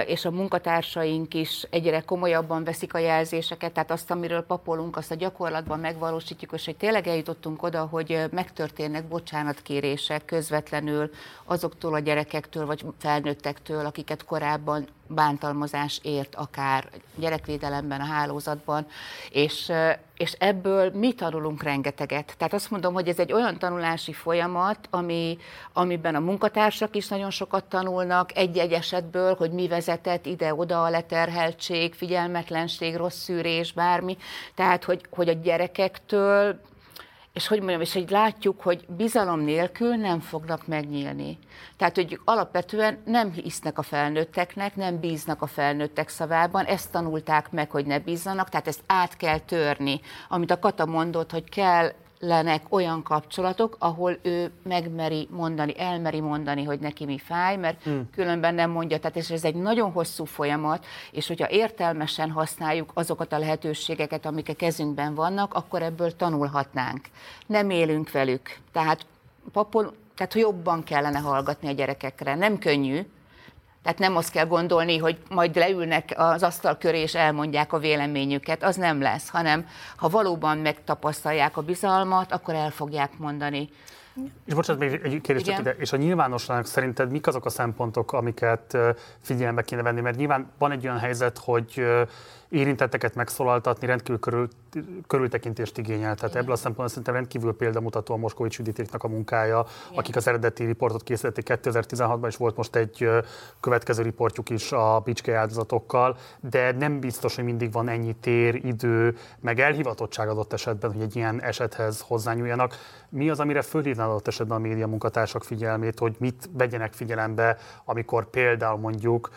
S3: és a munkatársaink is egyre komolyabban veszik a jelzéseket, tehát azt, amiről papolunk, azt a gyakorlatban megvalósítjuk, és hogy tényleg eljutottunk oda, hogy megtörténnek bocsánatkérések közvetlenül azoktól a gyerekektől, vagy felnőttektől, akiket korábban bántalmazás ért akár gyerekvédelemben, a hálózatban, és, és ebből mi tanulunk rengeteget. Tehát azt mondom, hogy ez egy olyan tanulási folyamat, ami, amiben a munkatársak is nagyon sokat tanulnak egy-egy esetből, hogy mi vezetett ide-oda a leterheltség, figyelmetlenség, rossz szűrés, bármi. Tehát, hogy, hogy a gyerekektől és hogy mondjam, és hogy látjuk, hogy bizalom nélkül nem fognak megnyílni. Tehát, hogy alapvetően nem hisznek a felnőtteknek, nem bíznak a felnőttek szavában, ezt tanulták meg, hogy ne bízzanak, tehát ezt át kell törni. Amit a Kata mondott, hogy kell lenek olyan kapcsolatok, ahol ő megmeri mondani, elmeri mondani, hogy neki mi fáj, mert hmm. különben nem mondja. Tehát ez egy nagyon hosszú folyamat, és hogyha értelmesen használjuk azokat a lehetőségeket, amik a kezünkben vannak, akkor ebből tanulhatnánk. Nem élünk velük. Tehát papol, tehát jobban kellene hallgatni a gyerekekre. Nem könnyű, tehát nem azt kell gondolni, hogy majd leülnek az asztal köré és elmondják a véleményüket, az nem lesz, hanem ha valóban megtapasztalják a bizalmat, akkor el fogják mondani.
S1: És bocsánat, még egy kérdés csak ide. És a nyilvánosságnak szerinted mik azok a szempontok, amiket figyelembe kéne venni? Mert nyilván van egy olyan helyzet, hogy érintetteket megszólaltatni rendkívül körül, körültekintést igényel. Tehát ebből a szempontból szerintem rendkívül példamutató a Moskovics Juditéknak a munkája, Igen. akik az eredeti riportot készítették 2016-ban, és volt most egy következő riportjuk is a bicskei áldozatokkal, de nem biztos, hogy mindig van ennyi tér, idő, meg elhivatottság adott esetben, hogy egy ilyen esethez hozzányúljanak. Mi az, amire fölhívnál adott esetben a média munkatársak figyelmét, hogy mit vegyenek figyelembe, amikor például mondjuk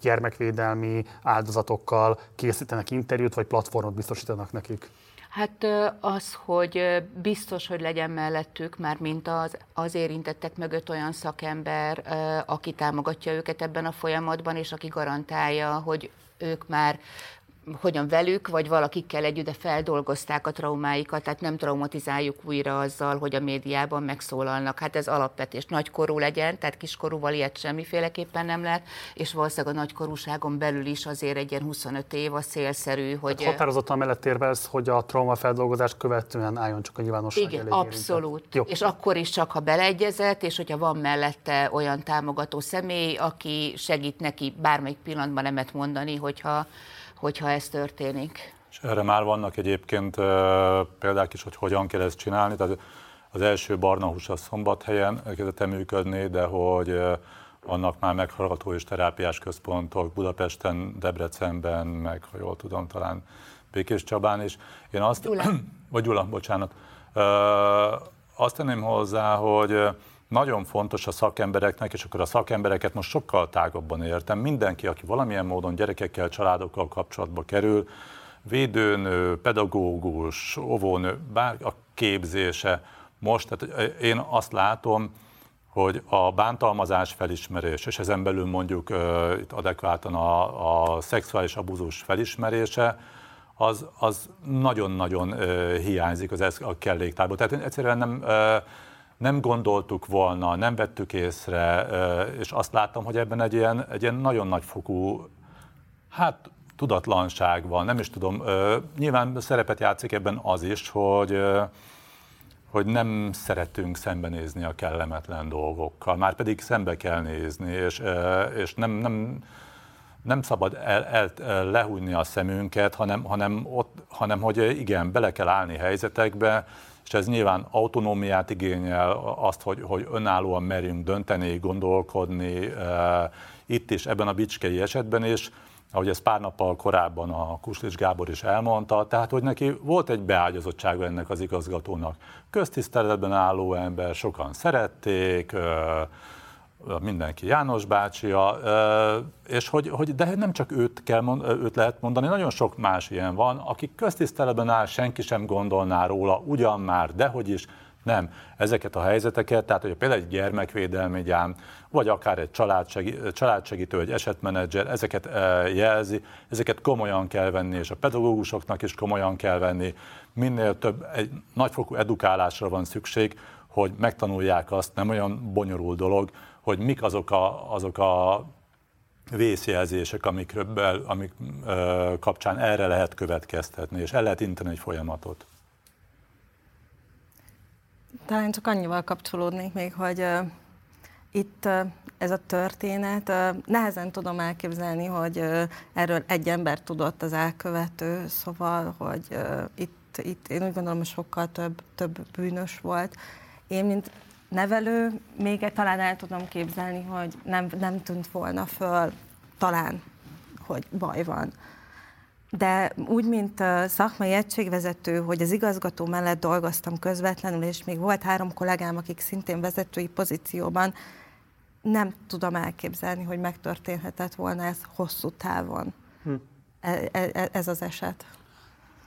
S1: gyermekvédelmi áldozatokkal készítenek interjút, vagy platformot biztosítanak nekik?
S3: Hát az, hogy biztos, hogy legyen mellettük, már mint az, az érintettek mögött olyan szakember, aki támogatja őket ebben a folyamatban, és aki garantálja, hogy ők már hogyan velük, vagy valakikkel együtt, de feldolgozták a traumáikat, tehát nem traumatizáljuk újra azzal, hogy a médiában megszólalnak. Hát ez alapvetés. Nagykorú legyen, tehát kiskorúval ilyet semmiféleképpen nem lehet, és valószínűleg a nagykorúságon belül is azért egy ilyen 25 év a szélszerű, hogy...
S1: Hát határozottan mellett érvelsz, hogy a traumafeldolgozást követően álljon csak a nyilvánosság
S3: Igen, abszolút. Jó. És akkor is csak, ha beleegyezett, és hogyha van mellette olyan támogató személy, aki segít neki bármelyik pillanatban nemet mondani, hogyha hogyha ez történik.
S4: És erre már vannak egyébként példák is, hogy hogyan kell ezt csinálni. Tehát az első barna hús a szombathelyen kezdett működni, de hogy vannak már meghallgató és terápiás központok Budapesten, Debrecenben, meg ha jól tudom, talán Békés Csabán is.
S3: Én azt, Gyula.
S4: vagy Gyula, bocsánat. Azt tenném hozzá, hogy nagyon fontos a szakembereknek, és akkor a szakembereket most sokkal tágabban értem. Mindenki, aki valamilyen módon gyerekekkel, családokkal kapcsolatba kerül, védőnő, pedagógus, óvónő, bár a képzése most, tehát én azt látom, hogy a bántalmazás felismerés, és ezen belül mondjuk uh, itt adekvátan a, a szexuális abúzus felismerése, az, az nagyon-nagyon uh, hiányzik az a kelléktárból. Tehát egyszerűen nem, uh, nem gondoltuk volna, nem vettük észre, és azt láttam, hogy ebben egy ilyen, egy ilyen nagyon nagyfokú, hát tudatlanság van, nem is tudom, nyilván szerepet játszik ebben az is, hogy hogy nem szeretünk szembenézni a kellemetlen dolgokkal, már pedig szembe kell nézni, és, és nem, nem, nem szabad el, el, lehújni a szemünket, hanem, hanem, ott, hanem hogy igen, bele kell állni helyzetekbe, és ez nyilván autonómiát igényel, azt, hogy, hogy önállóan merjünk dönteni, gondolkodni, e, itt is, ebben a bicskei esetben is, ahogy ezt pár nappal korábban a Kuslics Gábor is elmondta, tehát hogy neki volt egy beágyazottsága ennek az igazgatónak. Köztiszteletben álló ember, sokan szerették, mindenki János bácsia, és hogy, hogy de nem csak őt, kell, őt lehet mondani, nagyon sok más ilyen van, akik köztiszteletben áll, senki sem gondolná róla, ugyan már, dehogy is, nem. Ezeket a helyzeteket, tehát hogy például egy gyermekvédelmi gyám, vagy akár egy családsegítő, egy esetmenedzser, ezeket jelzi, ezeket komolyan kell venni, és a pedagógusoknak is komolyan kell venni. Minél több, egy nagyfokú edukálásra van szükség, hogy megtanulják azt, nem olyan bonyolult dolog, hogy mik azok a, azok a vészjelzések, amikről, amik ö, kapcsán erre lehet következtetni, és el lehet inteni egy folyamatot.
S2: Talán csak annyival kapcsolódnék még, hogy itt ez a történet, nehezen tudom elképzelni, hogy erről egy ember tudott az elkövető, szóval, hogy itt, itt én úgy gondolom, hogy sokkal több, több bűnös volt. Én, mint nevelő, még talán el tudom képzelni, hogy nem, nem tűnt volna föl, talán, hogy baj van. De úgy, mint szakmai egységvezető, hogy az igazgató mellett dolgoztam közvetlenül, és még volt három kollégám, akik szintén vezetői pozícióban, nem tudom elképzelni, hogy megtörténhetett volna ez hosszú távon. Hm. E, e, e, ez az eset.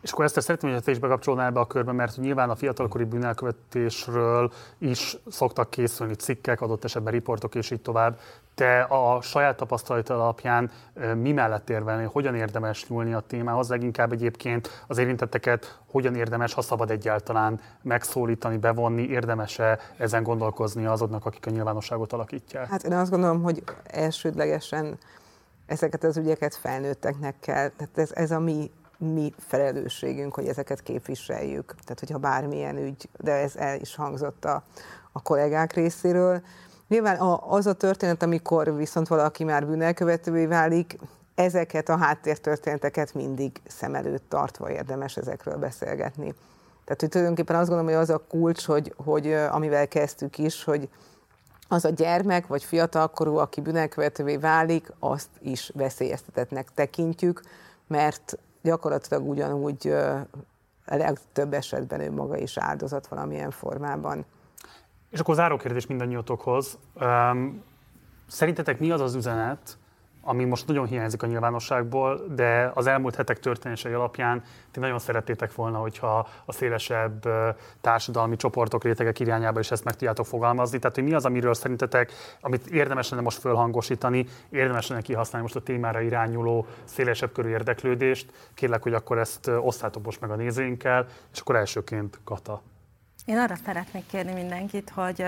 S1: És akkor ezt szeretném, hogy te is bekapcsolnál ebbe a körbe, mert nyilván a fiatalkori bűnelkövetésről is szoktak készülni cikkek, adott esetben riportok és így tovább. Te a saját tapasztalat alapján mi mellett érvelni, hogyan érdemes nyúlni a témához, leginkább egyébként az érintetteket hogyan érdemes, ha szabad egyáltalán megszólítani, bevonni, érdemes-e ezen gondolkozni azoknak, akik a nyilvánosságot alakítják?
S5: Hát én azt gondolom, hogy elsődlegesen ezeket az ügyeket felnőtteknek kell, tehát ez, ez a mi mi felelősségünk, hogy ezeket képviseljük. Tehát, hogyha bármilyen ügy, de ez el is hangzott a, a kollégák részéről. Nyilván az a történet, amikor viszont valaki már bűnelkövetővé válik, ezeket a háttértörténeteket mindig szem előtt tartva érdemes ezekről beszélgetni. Tehát, hogy tulajdonképpen azt gondolom, hogy az a kulcs, hogy, hogy amivel kezdtük is, hogy az a gyermek vagy fiatalkorú, aki bűnelkövetővé válik, azt is veszélyeztetetnek tekintjük, mert gyakorlatilag ugyanúgy a legtöbb esetben ő maga is áldozat valamilyen formában.
S1: És akkor záró kérdés mindannyiatokhoz. Szerintetek mi az az üzenet, ami most nagyon hiányzik a nyilvánosságból, de az elmúlt hetek történései alapján ti nagyon szerettétek volna, hogyha a szélesebb társadalmi csoportok, rétegek irányába is ezt meg tudjátok fogalmazni. Tehát, hogy mi az, amiről szerintetek, amit érdemes lenne most fölhangosítani, érdemes lenne kihasználni most a témára irányuló szélesebb körű érdeklődést. Kérlek, hogy akkor ezt osztátok most meg a nézőinkkel, és akkor elsőként Kata.
S2: Én arra szeretnék kérni mindenkit, hogy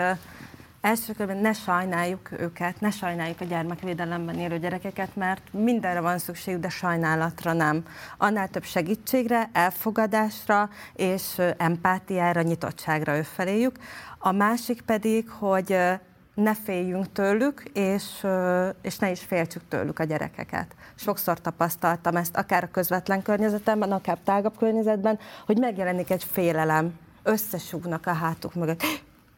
S2: elsősorban ne sajnáljuk őket, ne sajnáljuk a gyermekvédelemben élő gyerekeket, mert mindenre van szükségük, de sajnálatra nem. Annál több segítségre, elfogadásra és empátiára, nyitottságra őfeléjük. A másik pedig, hogy ne féljünk tőlük, és, és ne is féltsük tőlük a gyerekeket. Sokszor tapasztaltam ezt, akár a közvetlen környezetemben, akár tágabb környezetben, hogy megjelenik egy félelem, összesugnak a hátuk mögött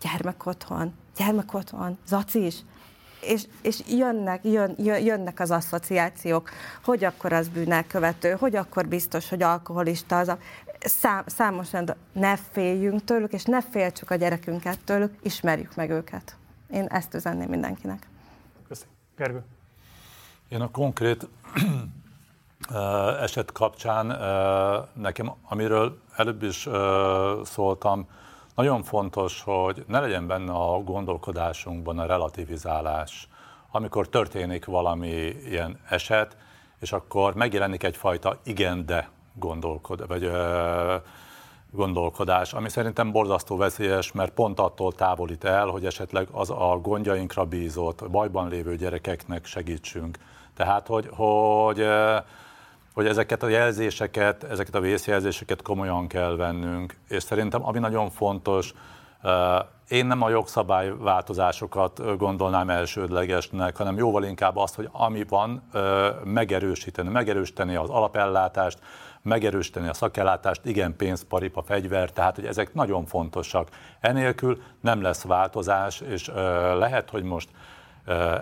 S2: gyermek otthon, gyermek otthon, zaci is. És, és jönnek, jön, jönnek az asszociációk, hogy akkor az bűnelkövető, hogy akkor biztos, hogy alkoholista az a... Szám, számos rend, ne féljünk tőlük, és ne féltsük a gyerekünket tőlük, ismerjük meg őket. Én ezt üzenném mindenkinek.
S1: Köszönöm. Gergő.
S4: Én a konkrét eset kapcsán nekem, amiről előbb is szóltam, nagyon fontos, hogy ne legyen benne a gondolkodásunkban a relativizálás. Amikor történik valami ilyen eset, és akkor megjelenik egyfajta igen-de gondolkod, vagy ö, gondolkodás, ami szerintem borzasztó veszélyes, mert pont attól távolít el, hogy esetleg az a gondjainkra bízott, bajban lévő gyerekeknek segítsünk. Tehát, hogy, hogy hogy ezeket a jelzéseket, ezeket a vészjelzéseket komolyan kell vennünk, és szerintem ami nagyon fontos, én nem a jogszabályváltozásokat gondolnám elsődlegesnek, hanem jóval inkább azt, hogy ami van, megerősíteni, megerősíteni az alapellátást, megerősíteni a szakellátást, igen, pénz, paripa, fegyver, tehát hogy ezek nagyon fontosak. Enélkül nem lesz változás, és lehet, hogy most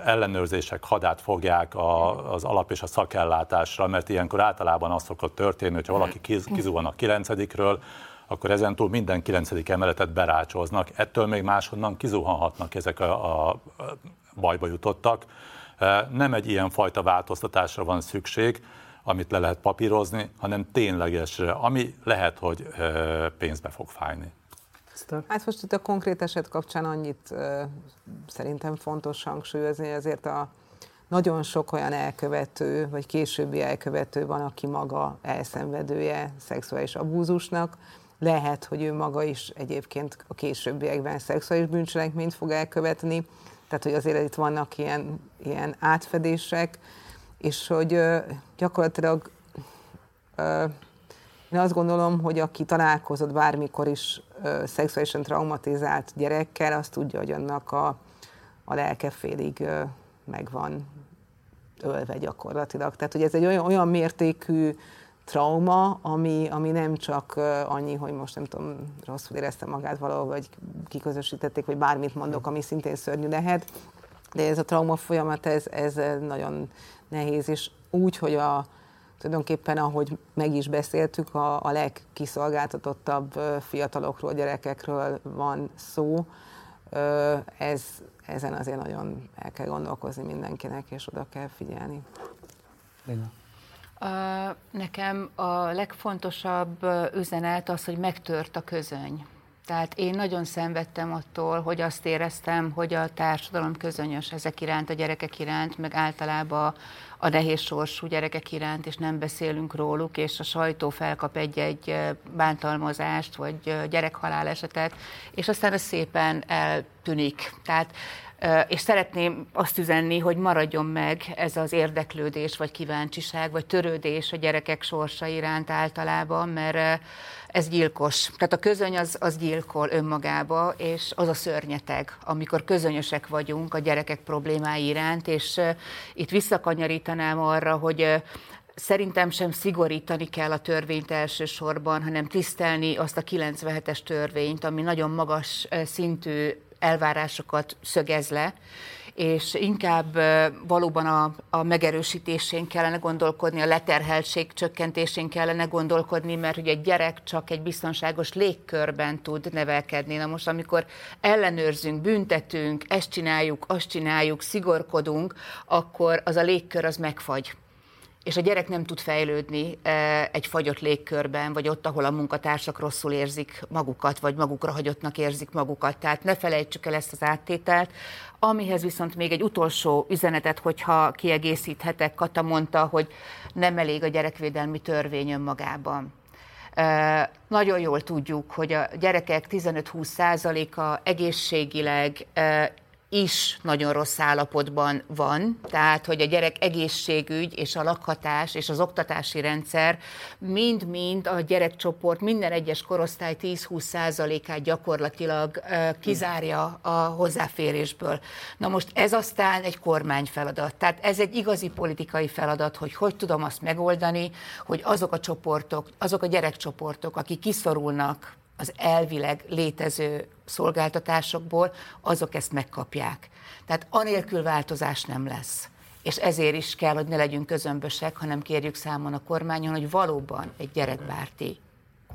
S4: ellenőrzések hadát fogják a, az alap és a szakellátásra, mert ilyenkor általában az szokott történni, hogyha valaki kiz, kizuhan a kilencedikről, akkor ezentúl minden kilencedik emeletet berácsoznak. Ettől még máshonnan kizuhanhatnak ezek a, a bajba jutottak. Nem egy ilyen fajta változtatásra van szükség, amit le lehet papírozni, hanem ténylegesre, ami lehet, hogy pénzbe fog fájni.
S5: Eszter? Hát most itt a konkrét eset kapcsán annyit uh, szerintem fontos hangsúlyozni, azért a nagyon sok olyan elkövető, vagy későbbi elkövető van, aki maga elszenvedője szexuális abúzusnak. Lehet, hogy ő maga is egyébként a későbbiekben szexuális bűncselekményt fog elkövetni, tehát hogy azért itt vannak ilyen, ilyen átfedések, és hogy uh, gyakorlatilag uh, én azt gondolom, hogy aki találkozott bármikor is ö, szexuálisan traumatizált gyerekkel, azt tudja, hogy annak a, a lelke félig meg van ölve gyakorlatilag. Tehát, hogy ez egy olyan, olyan mértékű trauma, ami, ami nem csak annyi, hogy most nem tudom, rosszul érezte magát valahol, vagy kiközösítették, vagy bármit mondok, ami szintén szörnyű lehet, de ez a trauma folyamat, ez, ez nagyon nehéz, és úgy, hogy a, tulajdonképpen, ahogy meg is beszéltük, a, a legkiszolgáltatottabb fiatalokról, gyerekekről van szó, ez, ezen azért nagyon el kell gondolkozni mindenkinek, és oda kell figyelni.
S3: Lina. Nekem a legfontosabb üzenet az, hogy megtört a közöny. Tehát én nagyon szenvedtem attól, hogy azt éreztem, hogy a társadalom közönyös ezek iránt, a gyerekek iránt, meg általában a nehéz sorsú gyerekek iránt, és nem beszélünk róluk, és a sajtó felkap egy-egy bántalmazást, vagy gyerekhalálesetet, és aztán ez szépen eltűnik. Tehát és szeretném azt üzenni, hogy maradjon meg ez az érdeklődés, vagy kíváncsiság, vagy törődés a gyerekek sorsa iránt általában, mert ez gyilkos. Tehát a közöny az, az gyilkol önmagába, és az a szörnyeteg, amikor közönyösek vagyunk a gyerekek problémái iránt, és itt visszakanyarítanám arra, hogy Szerintem sem szigorítani kell a törvényt elsősorban, hanem tisztelni azt a 97-es törvényt, ami nagyon magas szintű elvárásokat szögez le, és inkább valóban a, a megerősítésén kellene gondolkodni, a leterheltség csökkentésén kellene gondolkodni, mert ugye egy gyerek csak egy biztonságos légkörben tud nevelkedni. Na most, amikor ellenőrzünk, büntetünk, ezt csináljuk, azt csináljuk, szigorkodunk, akkor az a légkör az megfagy és a gyerek nem tud fejlődni egy fagyott légkörben, vagy ott, ahol a munkatársak rosszul érzik magukat, vagy magukra hagyottnak érzik magukat. Tehát ne felejtsük el ezt az áttételt. Amihez viszont még egy utolsó üzenetet, hogyha kiegészíthetek, Kata mondta, hogy nem elég a gyerekvédelmi törvény önmagában. Nagyon jól tudjuk, hogy a gyerekek 15-20 százaléka egészségileg is nagyon rossz állapotban van, tehát hogy a gyerek egészségügy és a lakhatás és az oktatási rendszer mind-mind a gyerekcsoport minden egyes korosztály 10-20 százalékát gyakorlatilag kizárja a hozzáférésből. Na most ez aztán egy kormány feladat. Tehát ez egy igazi politikai feladat, hogy hogy tudom azt megoldani, hogy azok a csoportok, azok a gyerekcsoportok, akik kiszorulnak az elvileg létező szolgáltatásokból, azok ezt megkapják. Tehát anélkül változás nem lesz. És ezért is kell, hogy ne legyünk közömbösek, hanem kérjük számon a kormányon, hogy valóban egy gyerekbárti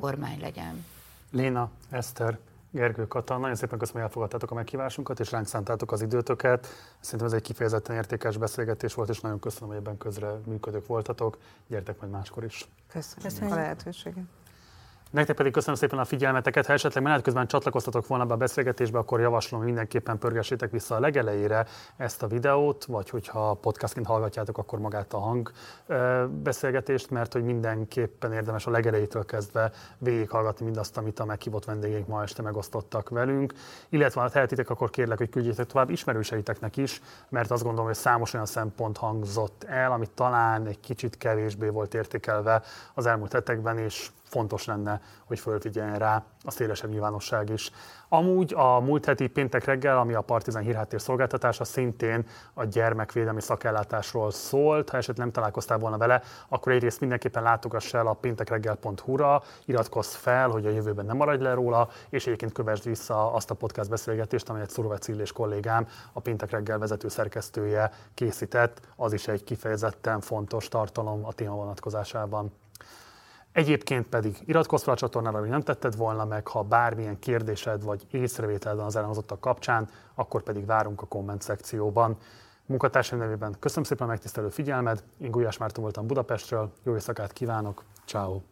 S3: kormány legyen.
S1: Léna, Eszter, Gergő Kata, nagyon szépen köszönöm, hogy elfogadtátok a meghívásunkat, és ránk szántátok az időtöket. Szerintem ez egy kifejezetten értékes beszélgetés volt, és nagyon köszönöm, hogy ebben közre működők voltatok. Gyertek majd máskor is.
S5: Köszönöm, köszönöm. a lehetőséget.
S1: Nektek pedig köszönöm szépen a figyelmeteket. Ha esetleg menet közben csatlakoztatok volna be a beszélgetésbe, akkor javaslom, hogy mindenképpen pörgessétek vissza a legelejére ezt a videót, vagy hogyha podcastként hallgatjátok, akkor magát a hang beszélgetést, mert hogy mindenképpen érdemes a legelejétől kezdve végighallgatni mindazt, amit a meghívott vendégeink ma este megosztottak velünk. Illetve ha tehetitek, akkor kérlek, hogy küldjétek tovább ismerőseiteknek is, mert azt gondolom, hogy számos olyan szempont hangzott el, amit talán egy kicsit kevésbé volt értékelve az elmúlt hetekben, és fontos lenne, hogy fölfigyeljen rá a szélesebb nyilvánosság is. Amúgy a múlt heti péntek reggel, ami a Partizán hírháttér szolgáltatása, szintén a gyermekvédelmi szakellátásról szólt. Ha esetleg nem találkoztál volna vele, akkor egyrészt mindenképpen látogass el a péntekreggel.hu-ra, iratkozz fel, hogy a jövőben nem maradj le róla, és egyébként kövesd vissza azt a podcast beszélgetést, amelyet Szurovec és kollégám, a Péntek reggel vezető szerkesztője készített. Az is egy kifejezetten fontos tartalom a téma vonatkozásában. Egyébként pedig iratkozz fel a csatornára, hogy nem tetted volna meg, ha bármilyen kérdésed vagy észrevételed van az elhangzottak kapcsán, akkor pedig várunk a komment szekcióban. Munkatársaim nevében köszönöm szépen a megtisztelő figyelmed, én Gulyás Márton voltam Budapestről, jó éjszakát kívánok, ciao.